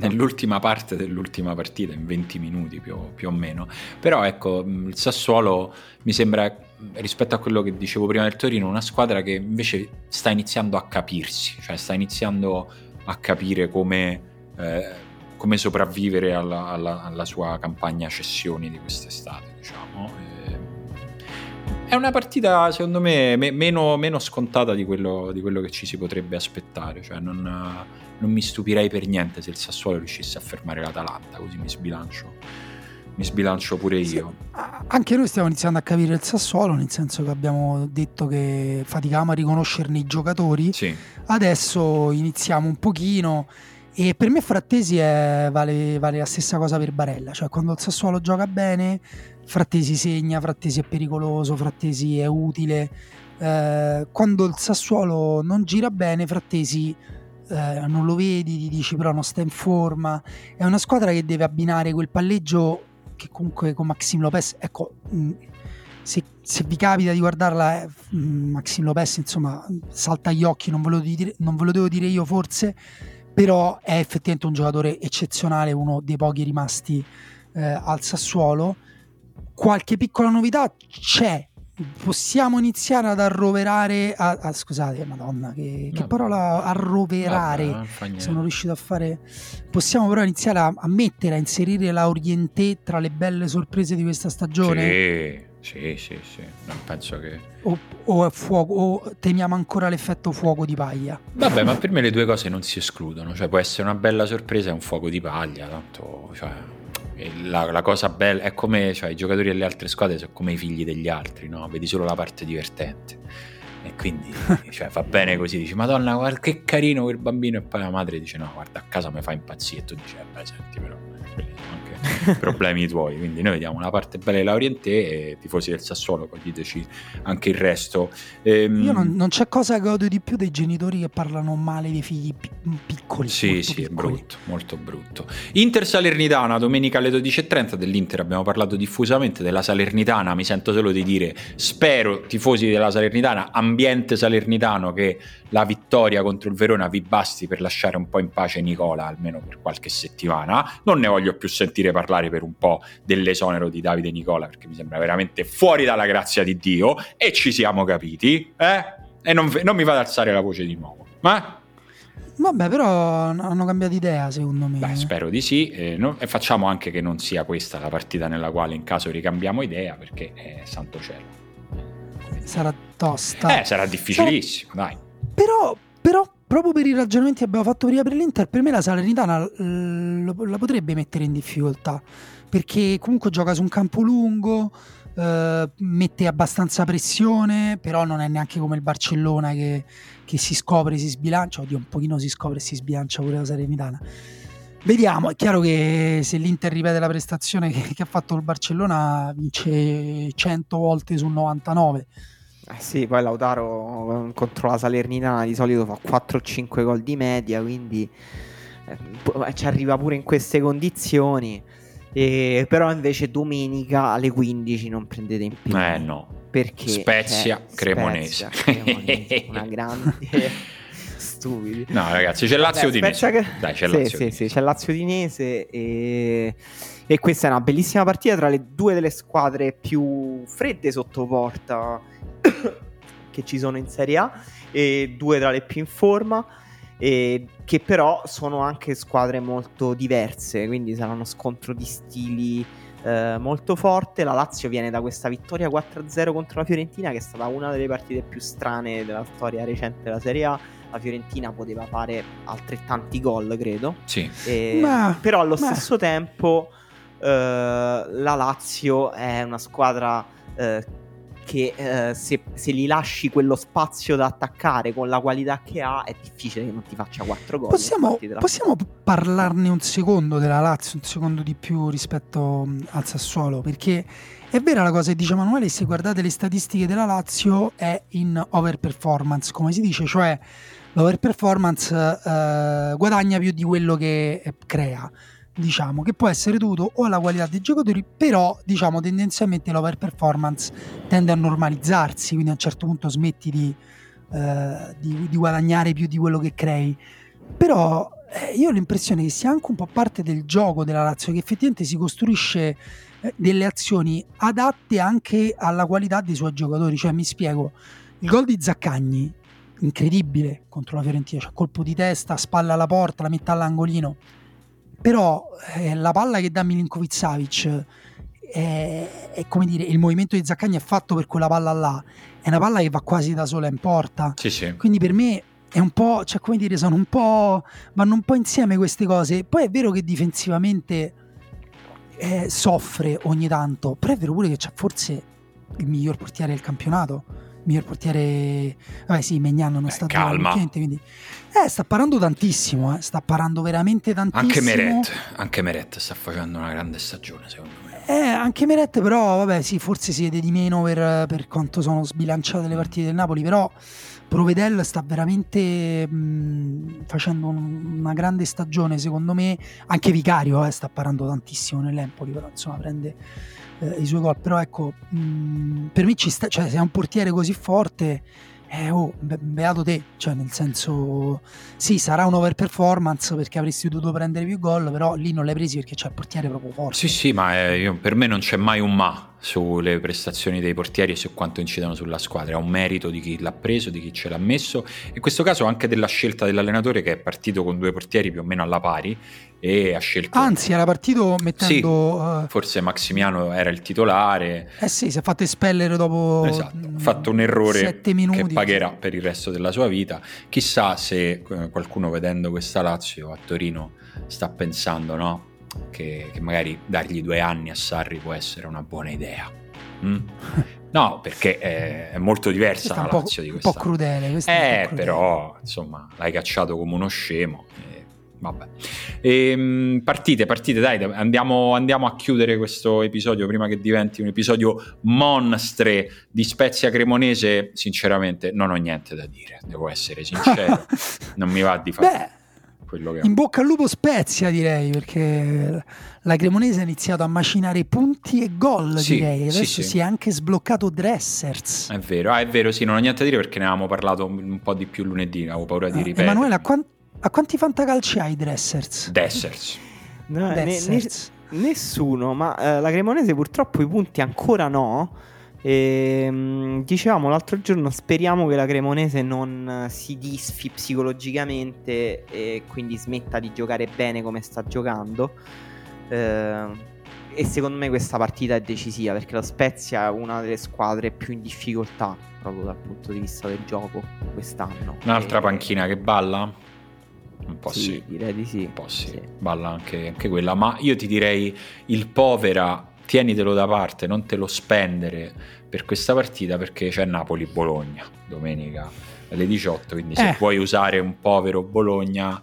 nell'ultima parte dell'ultima partita, in 20 minuti più, più o meno. Però ecco, mh, il Sassuolo mi sembra, rispetto a quello che dicevo prima del Torino, una squadra che invece sta iniziando a capirsi, cioè sta iniziando a capire come, eh, come sopravvivere alla, alla- alla sua campagna cessioni di quest'estate, diciamo. E, è una partita, secondo me, me meno, meno, scontata di quello, di quello, che ci si potrebbe aspettare. Cioè, non, non, mi stupirei per niente se il Sassuolo riuscisse a fermare l'Atalanta, così mi sbilancio. Mi sbilancio pure io. Sì, anche noi stiamo iniziando a capire il Sassuolo, nel senso che abbiamo detto che faticavamo a riconoscerne i giocatori. Sì. Adesso iniziamo un pochino. E per me Frattesi è, vale, vale, la stessa cosa per Barella, cioè quando il Sassuolo gioca bene Frattesi segna, Frattesi è pericoloso, Frattesi è utile. Eh, quando il Sassuolo non gira bene, Frattesi eh, non lo vedi, ti dici però non sta in forma. È una squadra che deve abbinare quel palleggio che comunque con Maxim Lopez, ecco, mh, mm, se, se, vi capita di guardarla, eh, mm, Maxim Lopez insomma salta agli occhi, non ve, dire, non ve lo devo dire io forse, però è effettivamente un giocatore eccezionale, uno dei pochi rimasti eh, al Sassuolo qualche piccola novità c'è. Possiamo iniziare ad arroverare. A, a, scusate, madonna, che, che parola arroverare. Vabbè, sono riuscito a fare. Possiamo però iniziare a, a, mettere, a inserire la Orienté tra le belle sorprese di questa stagione. Sì, sì, sì, sì. Non penso che. O, o, fuoco, o temiamo ancora l'effetto fuoco di paglia. Vabbè, ma per me le due cose non si escludono. Cioè, può essere una bella sorpresa e un fuoco di paglia. Tanto, cioè, la, la, cosa bella è come cioè, i giocatori delle altre squadre sono come i figli degli altri, no? Vedi solo la parte divertente. E quindi cioè, fa bene così, dici Madonna, guarda che carino quel bambino e poi la madre dice no, guarda a casa mi fa impazzire e tu dici, eh, beh senti però problemi tuoi. Quindi noi vediamo la parte bella della Oriente e tifosi del Sassuolo, poi diteci anche il resto. Ehm... Io non, non, c'è cosa che odio di più dei genitori che parlano male dei figli pi- piccoli. Sì, sì, piccoli. è brutto, molto brutto. Inter Salernitana, domenica alle 12.30 dell'Inter abbiamo parlato diffusamente, della Salernitana mi sento solo di dire, spero tifosi della Salernitana, ambiente salernitano che la vittoria contro il Verona vi basti per lasciare un po' in pace Nicola, almeno per qualche settimana. Non ne voglio più sentire parlare per un po' dell'esonero di Davide Nicola, perché mi sembra veramente fuori dalla grazia di Dio. E ci siamo capiti, eh? E non, non mi vado ad alzare la voce di nuovo. Ma... Vabbè, però hanno cambiato idea, secondo me. Beh, spero di sì. Eh, no, e facciamo anche che non sia questa la partita nella quale, in caso ricambiamo idea, perché è santo cielo. Sarà tosta. Eh, sarà difficilissimo, sarà... dai. Però, però, proprio per i ragionamenti che abbiamo fatto prima per l'Inter, per me la Salernitana la potrebbe mettere in difficoltà. Perché comunque gioca su un campo lungo, eh, mette abbastanza pressione, però non è neanche come il Barcellona che, che si scopre, si sbilancia. Oddio, un pochino si scopre e si sbilancia pure la Salernitana. Vediamo, è chiaro che se l'Inter ripete la prestazione che, che ha fatto il Barcellona vince 100 volte su 99 eh sì, poi Lautaro eh, contro la Salernitana di solito fa 4-5 gol di media, quindi eh, ci arriva pure in queste condizioni. E, però invece domenica alle 15 non prendete in più. Eh no. Perché Spezia, Cremonese. Spezia, Cremonese una grande stupidi. No, ragazzi, c'è Lazio Udinese. Che... Dai, c'è sì, Lazio sì, sì, c'è Lazio Udinese e... e questa è una bellissima partita tra le due delle squadre più fredde sotto porta che ci sono in Serie A e due tra le più in forma e che però sono anche squadre molto diverse, quindi sarà uno scontro di stili eh, molto forte. La Lazio viene da questa vittoria 4-0 contro la Fiorentina, che è stata una delle partite più strane della storia recente della Serie A. La Fiorentina poteva fare altrettanti gol, credo. Sì. E, ma, però allo ma... stesso tempo eh, la Lazio è una squadra eh, che eh, se, se, gli lasci quello spazio da attaccare con la qualità che ha è difficile che non ti faccia 4 gol. Possiamo, possiamo parlarne un secondo della Lazio, un secondo di più rispetto mm, al Sassuolo, perché è vera la cosa che dice Emanuele, se guardate le statistiche della Lazio è in overperformance, come si dice, cioè l'overperformance eh, guadagna più di quello che eh, crea diciamo, che può essere dovuto o alla qualità dei giocatori, però diciamo tendenzialmente l'over performance tende a normalizzarsi, quindi a un certo punto smetti di, eh, di, di guadagnare più di quello che crei. Però eh, io ho l'impressione che sia anche un po' parte del gioco della Lazio, che effettivamente si costruisce eh, delle azioni adatte anche alla qualità dei suoi giocatori. Cioè, mi spiego, il gol di Zaccagni, incredibile contro la Fiorentina, cioè colpo di testa, spalla alla porta, la mette all'angolino però eh, la palla che dà Milinkovic Savic è, è, come dire, il movimento di Zaccagni è fatto per quella palla là, è una palla che va quasi da sola in porta. Sì, sì. Quindi per me è un po', cioè come dire, sono un po', vanno un po' insieme queste cose. Poi è vero che difensivamente eh, soffre ogni tanto, però è vero pure che c'è forse il miglior portiere del campionato. Miglior portiere, vabbè, sì, Megnano non eh, sta calma. quindi eh, sta parando tantissimo, eh, sta parando veramente tantissimo. Anche Meret, anche Meret sta facendo una grande stagione, secondo me. Eh, anche Meret, però, vabbè, sì, forse si vede di meno per, per quanto sono sbilanciate le partite del Napoli, però Provedel sta veramente mh, facendo un, una grande stagione, secondo me. Anche Vicario eh, sta parando tantissimo nell'Empoli, però insomma prende eh, i suoi gol. Però ecco, mh, per me ci sta, cioè, se è un portiere così forte, eh, oh, be- beato te, cioè nel senso, sì, sarà un overperformance perché avresti dovuto prendere più gol, però lì non l'hai presi perché c'è il portiere proprio forte. Sì, sì, ma eh, io, per me non c'è mai un ma sulle prestazioni dei portieri e su quanto incidono sulla squadra, è un merito di chi l'ha preso, di chi ce l'ha messo, in questo caso anche della scelta dell'allenatore che è partito con due portieri più o meno alla pari e ha scelto... Anzi, era partito mettendo... Sì, uh... forse Maximiano era il titolare. Eh sì, si è fatto espellere dopo... Esatto, ha fatto un errore che pagherà per il resto della sua vita. Chissà se eh, qualcuno vedendo questa Lazio a Torino sta pensando, no? che, che, magari dargli due anni a Sarri può essere una buona idea. Mm? No, perché è, è molto diversa la Lazio di questa. Un po' crudele. Eh, un po crudele. però, insomma, l'hai cacciato come uno scemo. Vabbè. E, ehm, partite, partite, dai, andiamo, andiamo, a chiudere questo episodio prima che diventi un episodio monstre di Spezia Cremonese. Sinceramente, non ho niente da dire, devo essere sincero. non mi va di fare. Beh quello che... In bocca al lupo Spezia direi, perché la Cremonese ha iniziato a macinare punti e gol sì, direi, adesso sì, sì. si è anche sbloccato Dressers. È vero, ah, è vero, sì, non ho niente da dire perché ne avevamo parlato un po' di più lunedì, avevo paura di ah, ripetere. Emanuele, a, quant- a, quanti fantacalci hai Dressers? Dressers. No, Dressers. Ne- ne- nessuno, ma uh, la Cremonese purtroppo i punti ancora no e, ehm, dicevamo l'altro giorno, speriamo che la Cremonese non si disfi psicologicamente e quindi smetta di giocare bene come sta giocando. Eh, e secondo me questa partita è decisiva perché la Spezia è una delle squadre più in difficoltà proprio dal punto di vista del gioco quest'anno. Un'altra e... panchina che balla? Un po' sì, sì. direi di sì. Un po' sì, sì. balla anche, anche quella, ma io ti direi il povera tienitelo da parte, non te lo spendere per questa partita perché c'è Napoli-Bologna domenica alle 18, quindi se eh. vuoi usare un povero Bologna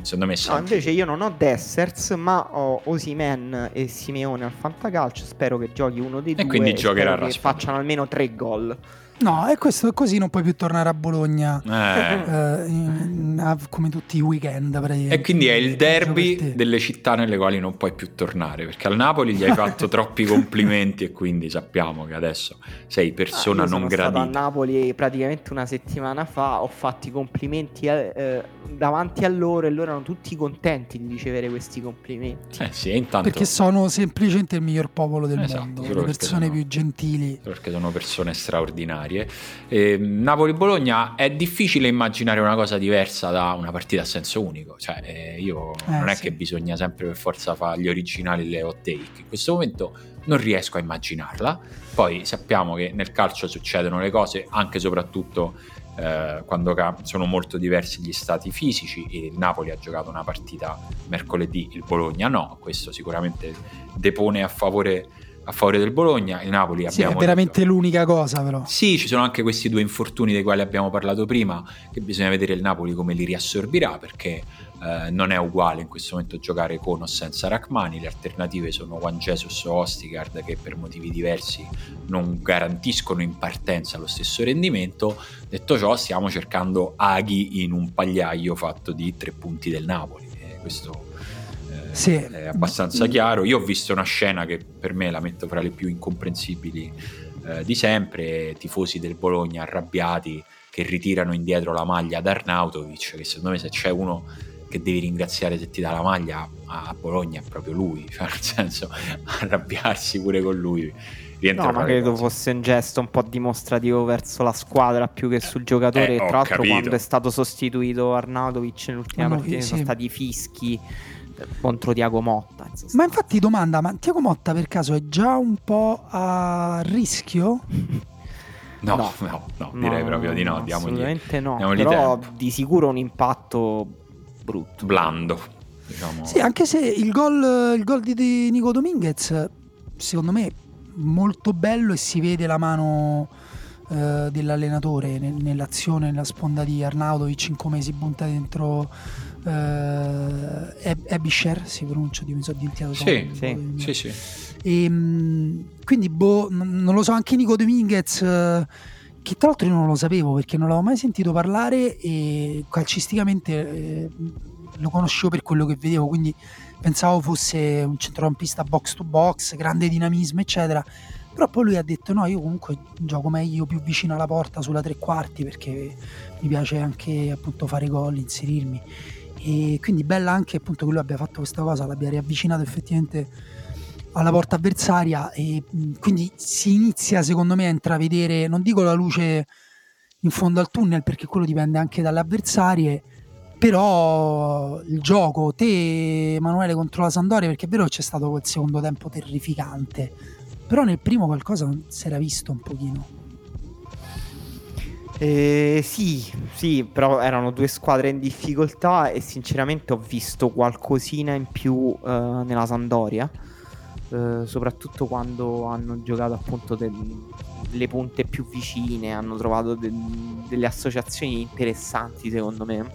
secondo me no, invece io non ho Dessers ma ho Osimen e Simeone al fantacalcio spero che giochi uno dei e due quindi giocherà che facciano almeno tre gol No, e questo così non puoi più tornare a Bologna eh. Eh, in, in, come tutti i weekend. E quindi è il derby delle città nelle quali non puoi più tornare perché al Napoli gli hai fatto troppi complimenti e quindi sappiamo che adesso sei persona ah, non gradita. Sono stato a Napoli praticamente una settimana fa, ho fatto i complimenti eh, eh, davanti a loro e loro erano tutti contenti di ricevere questi complimenti. Eh sì, intanto... Perché sono semplicemente il miglior popolo del esatto, mondo, le persone sono, più gentili. Perché sono persone straordinarie straordinarie. Eh, Napoli-Bologna è difficile immaginare una cosa diversa da una partita a senso unico. Cioè, eh, io eh, non è sì. che bisogna sempre per forza fare gli originali le hot take. In questo momento non riesco a immaginarla. Poi sappiamo che nel calcio succedono le cose anche e soprattutto eh, quando sono molto diversi gli stati fisici. Il Napoli ha giocato una partita mercoledì, il Bologna no. Questo sicuramente depone a favore a favore del Bologna. Il Napoli sì, è veramente detto. l'unica cosa, però. Sì, ci sono anche questi due infortuni dei quali abbiamo parlato prima, che bisogna vedere il Napoli come li riassorbirà, perché eh, non è uguale in questo momento giocare con o senza Rachmani. Le alternative sono Juan Jesus o Ostigard, che per motivi diversi non garantiscono in partenza lo stesso rendimento. Detto ciò, stiamo cercando aghi in un pagliaio fatto di tre punti del Napoli. Eh, questo sì. è abbastanza chiaro. Io ho visto una scena che per me la metto fra le più incomprensibili eh, di sempre, tifosi del Bologna arrabbiati che ritirano indietro la maglia ad Arnautovic, che secondo me se c'è uno che devi ringraziare se ti dà la maglia a Bologna è proprio lui, cioè nel senso arrabbiarsi pure con lui rientra No, ma credo cose. fosse un gesto un po' dimostrativo verso la squadra più che sul giocatore. Eh, tra l'altro, capito. quando è stato sostituito Arnautovic nell'ultima no, partita, sì. sono stati fischi contro Tiago Motta. In ma infatti, domanda: ma Tiago Motta per caso è già un po' a rischio? No, no, no, no direi no, proprio di no. Diamogli, assolutamente no. Diamogli però tempo. di sicuro un impatto brutto. Blando. Diciamo. Sì, anche se il gol, il gol di Nico Dominguez, secondo me, molto bello e si vede la mano eh, dell'allenatore nell'azione, nella sponda di Arnaudovic in come si butta dentro eh, Ebisher, si pronuncia, di mi sono dimenticato. Sì, sì, sì, sì. E, quindi, boh, non lo so, anche Nico Dominguez, eh, che tra l'altro io non lo sapevo perché non l'avevo mai sentito parlare e calcisticamente eh, lo conoscevo per quello che vedevo, quindi pensavo fosse un centrocampista box to box, grande dinamismo, eccetera. Però poi lui ha detto: No, io comunque gioco meglio più vicino alla porta sulla tre quarti perché mi piace anche appunto fare gol, inserirmi. E quindi bella anche appunto che lui abbia fatto questa cosa, l'abbia riavvicinato effettivamente alla porta avversaria e quindi si inizia secondo me a intravedere, non dico la luce in fondo al tunnel perché quello dipende anche dalle avversarie, però il gioco, te Emanuele contro la Sandoria, perché è vero che c'è stato quel secondo tempo terrificante, però nel primo qualcosa si era visto un pochino. Eh, sì, sì, però erano due squadre in difficoltà e sinceramente ho visto qualcosina in più eh, nella Sandoria, eh, soprattutto quando hanno giocato appunto delle punte più vicine, hanno trovato de- delle associazioni interessanti secondo me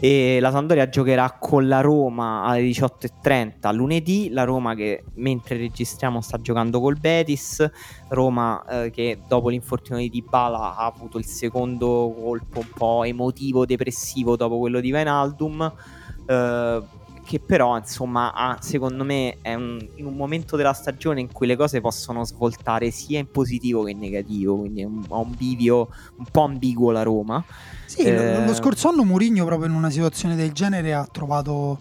e la Sampdoria giocherà con la Roma alle 18.30 lunedì, la Roma che mentre registriamo sta giocando col Betis, Roma eh, che dopo l'infortunio di Dybala ha avuto il secondo colpo un po' emotivo, depressivo dopo quello di Vainaldum. Eh, che però insomma ha, secondo me è un, in un momento della stagione in cui le cose possono svoltare sia in positivo che in negativo, quindi ha un, un bivio un po' ambiguo la Roma. Sì, eh... lo scorso anno Mourinho proprio in una situazione del genere ha trovato,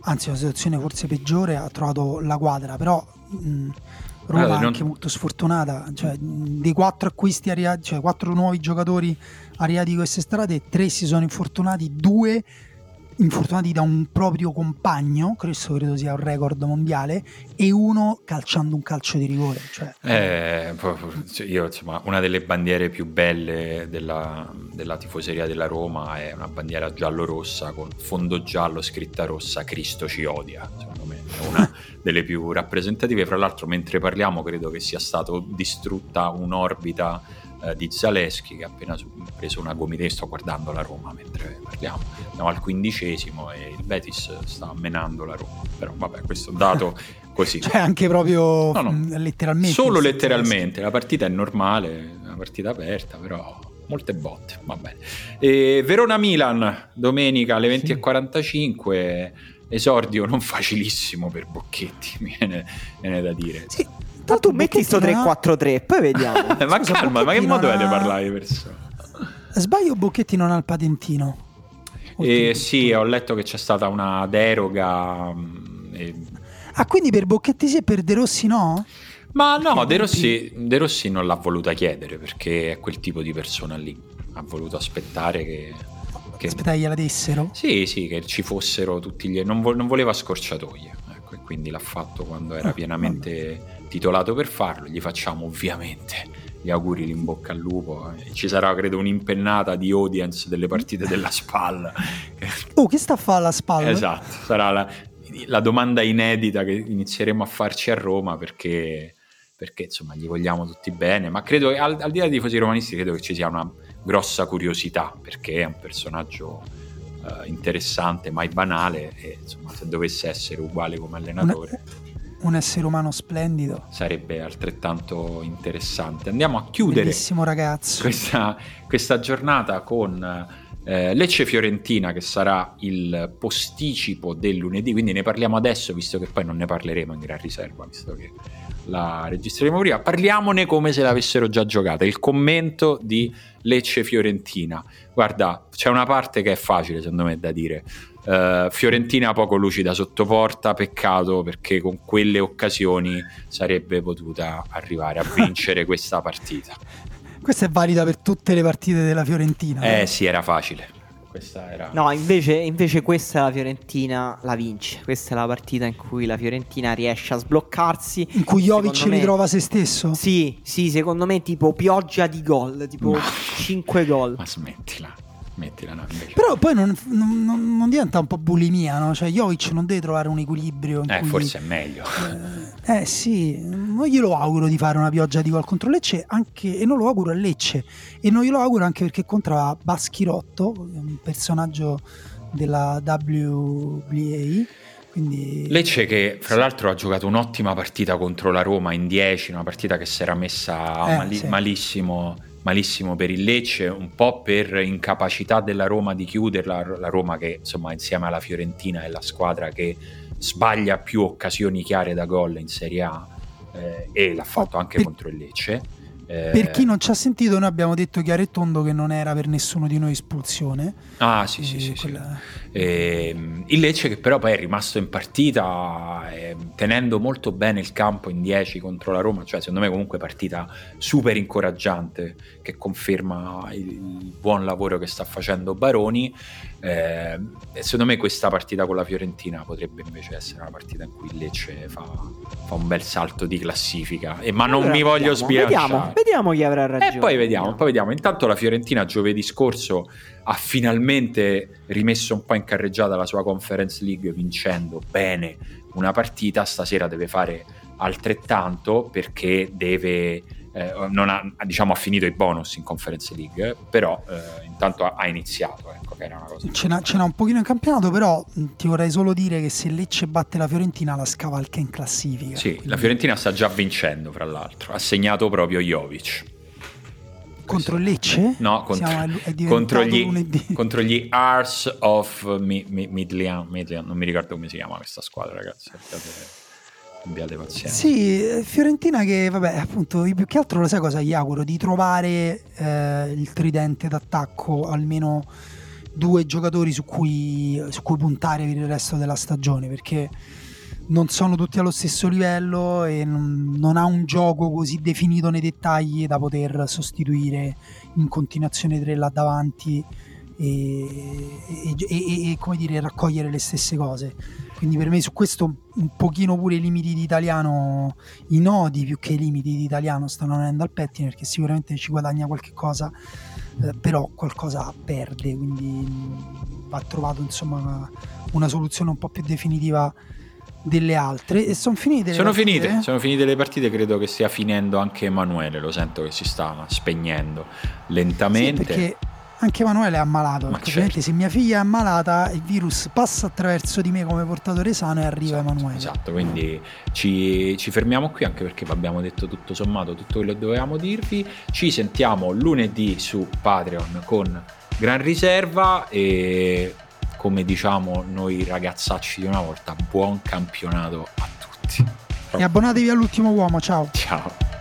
anzi una situazione forse peggiore, ha trovato la quadra, però... Mh, Roma allora, non... anche molto sfortunata, cioè dei quattro acquisti, arrivati, cioè quattro nuovi giocatori arrivati quest'estate, tre si sono infortunati, due infortunati da un proprio compagno, questo credo sia un record mondiale, e uno calciando un calcio di rigore. Cioè. Eh, io, insomma, una delle bandiere più belle della, della tifoseria della Roma è una bandiera giallo-rossa con fondo giallo, scritta rossa, Cristo ci odia. Secondo me è una delle più rappresentative. Fra l'altro, mentre parliamo, credo che sia stata distrutta un'orbita eh, di Zaleschi che ha appena preso una gomitetta, sto guardando la Roma mentre parliamo, siamo al quindicesimo e il Betis sta menando la Roma, però vabbè questo dato così. cioè anche proprio no, no. Letteralmente. Solo letteralmente, la partita è normale, una partita aperta, però molte botte, va bene. Verona-Milan, domenica alle 20.45, esordio non facilissimo per Bocchetti, viene, viene da dire. Sì, Tanto metti sto 3-4-3, poi vediamo. ma Scusa, calma, ma che modo è di parlare di persone? Sbaglio Bocchetti non ha il patentino? Eh, sì, ho letto che c'è stata una deroga. Mm, e... Ah, quindi per Bocchetti sì e per De Rossi no? Ma no, De Rossi, De Rossi, non l'ha voluta chiedere perché è quel tipo di persona lì. Ha voluto aspettare che. che... Aspettare gliela dessero? Sì, sì, che ci fossero tutti gli. Non, vo- non voleva scorciatoie. Ecco, e quindi l'ha fatto quando era ah, pienamente. Vabbè titolato per farlo, gli facciamo ovviamente gli auguri in bocca al lupo. Ci sarà, credo, un'impennata di audience delle partite della SPAL. Oh, che sta a fare la SPAL? Esatto, sarà la, la, domanda inedita che inizieremo a farci a Roma perché, perché insomma gli vogliamo tutti bene, ma credo che al, al di là dei tifosi romanisti credo che ci sia una grossa curiosità perché è un personaggio uh, interessante, mai banale e insomma se dovesse essere uguale come allenatore... Una un essere umano splendido. Sarebbe altrettanto interessante. Andiamo a chiudere Bellissimo ragazzo. Questa, questa giornata con Eh, Lecce Fiorentina che sarà il posticipo del lunedì, quindi ne parliamo adesso visto che poi non ne parleremo in gran riserva, visto che la registreremo prima. Parliamone come se l'avessero già giocata. Il commento di Lecce Fiorentina. Guarda, c'è una parte che è facile secondo me da dire. Uh, Fiorentina poco lucida sotto porta, peccato perché con quelle occasioni sarebbe potuta arrivare a vincere questa partita. Questa è valida per tutte le partite della Fiorentina. Eh no? sì, era facile. Questa era... No, invece, invece questa la Fiorentina la vince. Questa è la partita in cui la Fiorentina riesce a sbloccarsi. In cui Jovic me... ritrova se stesso? Sì, sì, secondo me tipo pioggia di gol, tipo Ma... 5 gol. Ma smettila mettila no, Però poi non, non, non, diventa un po' bulimia, no? Cioè Jovic non deve trovare un equilibrio. eh, cui, forse è meglio. Eh, eh, sì, non glielo auguro di fare una pioggia di gol contro Lecce anche, e non lo auguro a Lecce. E non glielo auguro anche perché contra Baschirotto, un personaggio della WBA. Quindi... Lecce che fra l'altro ha giocato un'ottima partita contro la Roma in 10, una partita che si era messa eh, mali- sì. malissimo malissimo per il Lecce, un po' per incapacità della Roma di chiuderla, la Roma che insomma insieme alla Fiorentina è la squadra che sbaglia più occasioni chiare da gol in Serie A eh, e l'ha fatto oh, anche per... contro il Lecce. Eh... Per chi non ci ha sentito, noi abbiamo detto chiaro e tondo che non era per nessuno di noi espulsione. Ah, sì, sì, sì. Quella... sì. Ehm, il Lecce che però poi è rimasto in partita eh, tenendo molto bene il campo in 10 contro la Roma, cioè secondo me comunque partita super incoraggiante che conferma il, il buon lavoro che sta facendo Baroni. Eh, secondo me questa partita con la Fiorentina potrebbe invece essere una partita in cui il Lecce fa, fa un bel salto di classifica, e, ma non allora, mi voglio sbilanciare. Vediamo, vediamo chi avrà ragione. E poi vediamo, poi vediamo. Intanto la Fiorentina giovedì scorso ha finalmente rimesso un po' in carreggiata la sua Conference League vincendo bene una partita, stasera deve fare altrettanto perché deve eh, non ha, diciamo, ha finito i bonus in Conference League, però eh, intanto ha, ha iniziato. Ecco, che era una cosa ce, n'ha, ce n'ha un pochino in campionato, però ti vorrei solo dire che se Lecce batte la Fiorentina la scavalca in classifica. Sì, quindi... la Fiorentina sta già vincendo, fra l'altro, ha segnato proprio Jovic. Contro il Lecce? No, contro, contro, gli, contro gli Ars of Midland, Midland, non mi ricordo come si chiama questa squadra, ragazzi abbiate pazienza. Sì, Fiorentina che, vabbè, appunto, più che altro lo sai cosa gli auguro? Di trovare eh, il tridente d'attacco, almeno due giocatori su cui, su cui puntare per il resto della stagione, perché non sono tutti allo stesso livello e non, non, ha un gioco così definito nei dettagli da poter sostituire in continuazione tre là davanti e, e, e, e come dire, raccogliere le stesse cose. Quindi per me su questo un pochino pure i limiti di italiano, i nodi più che i limiti di italiano stanno andando al pettine perché sicuramente ci guadagna qualche cosa, eh, però qualcosa perde, quindi va trovato insomma una soluzione un po' più definitiva delle altre e sono finite sono finite sono finite le partite credo che stia finendo anche Emanuele lo sento che si sta spegnendo lentamente sì, perché anche Emanuele è ammalato. Ma certo. se mia figlia è ammalata, il virus passa attraverso di me come portatore sano e arriva esatto, Emanuele. Esatto, quindi ci, ci, fermiamo qui anche perché abbiamo detto tutto sommato tutto quello che dovevamo dirvi. Ci sentiamo lunedì su Patreon con gran riserva e come diciamo noi ragazzacci di una volta, buon campionato a tutti. E abbonatevi all'ultimo uomo, ciao. Ciao.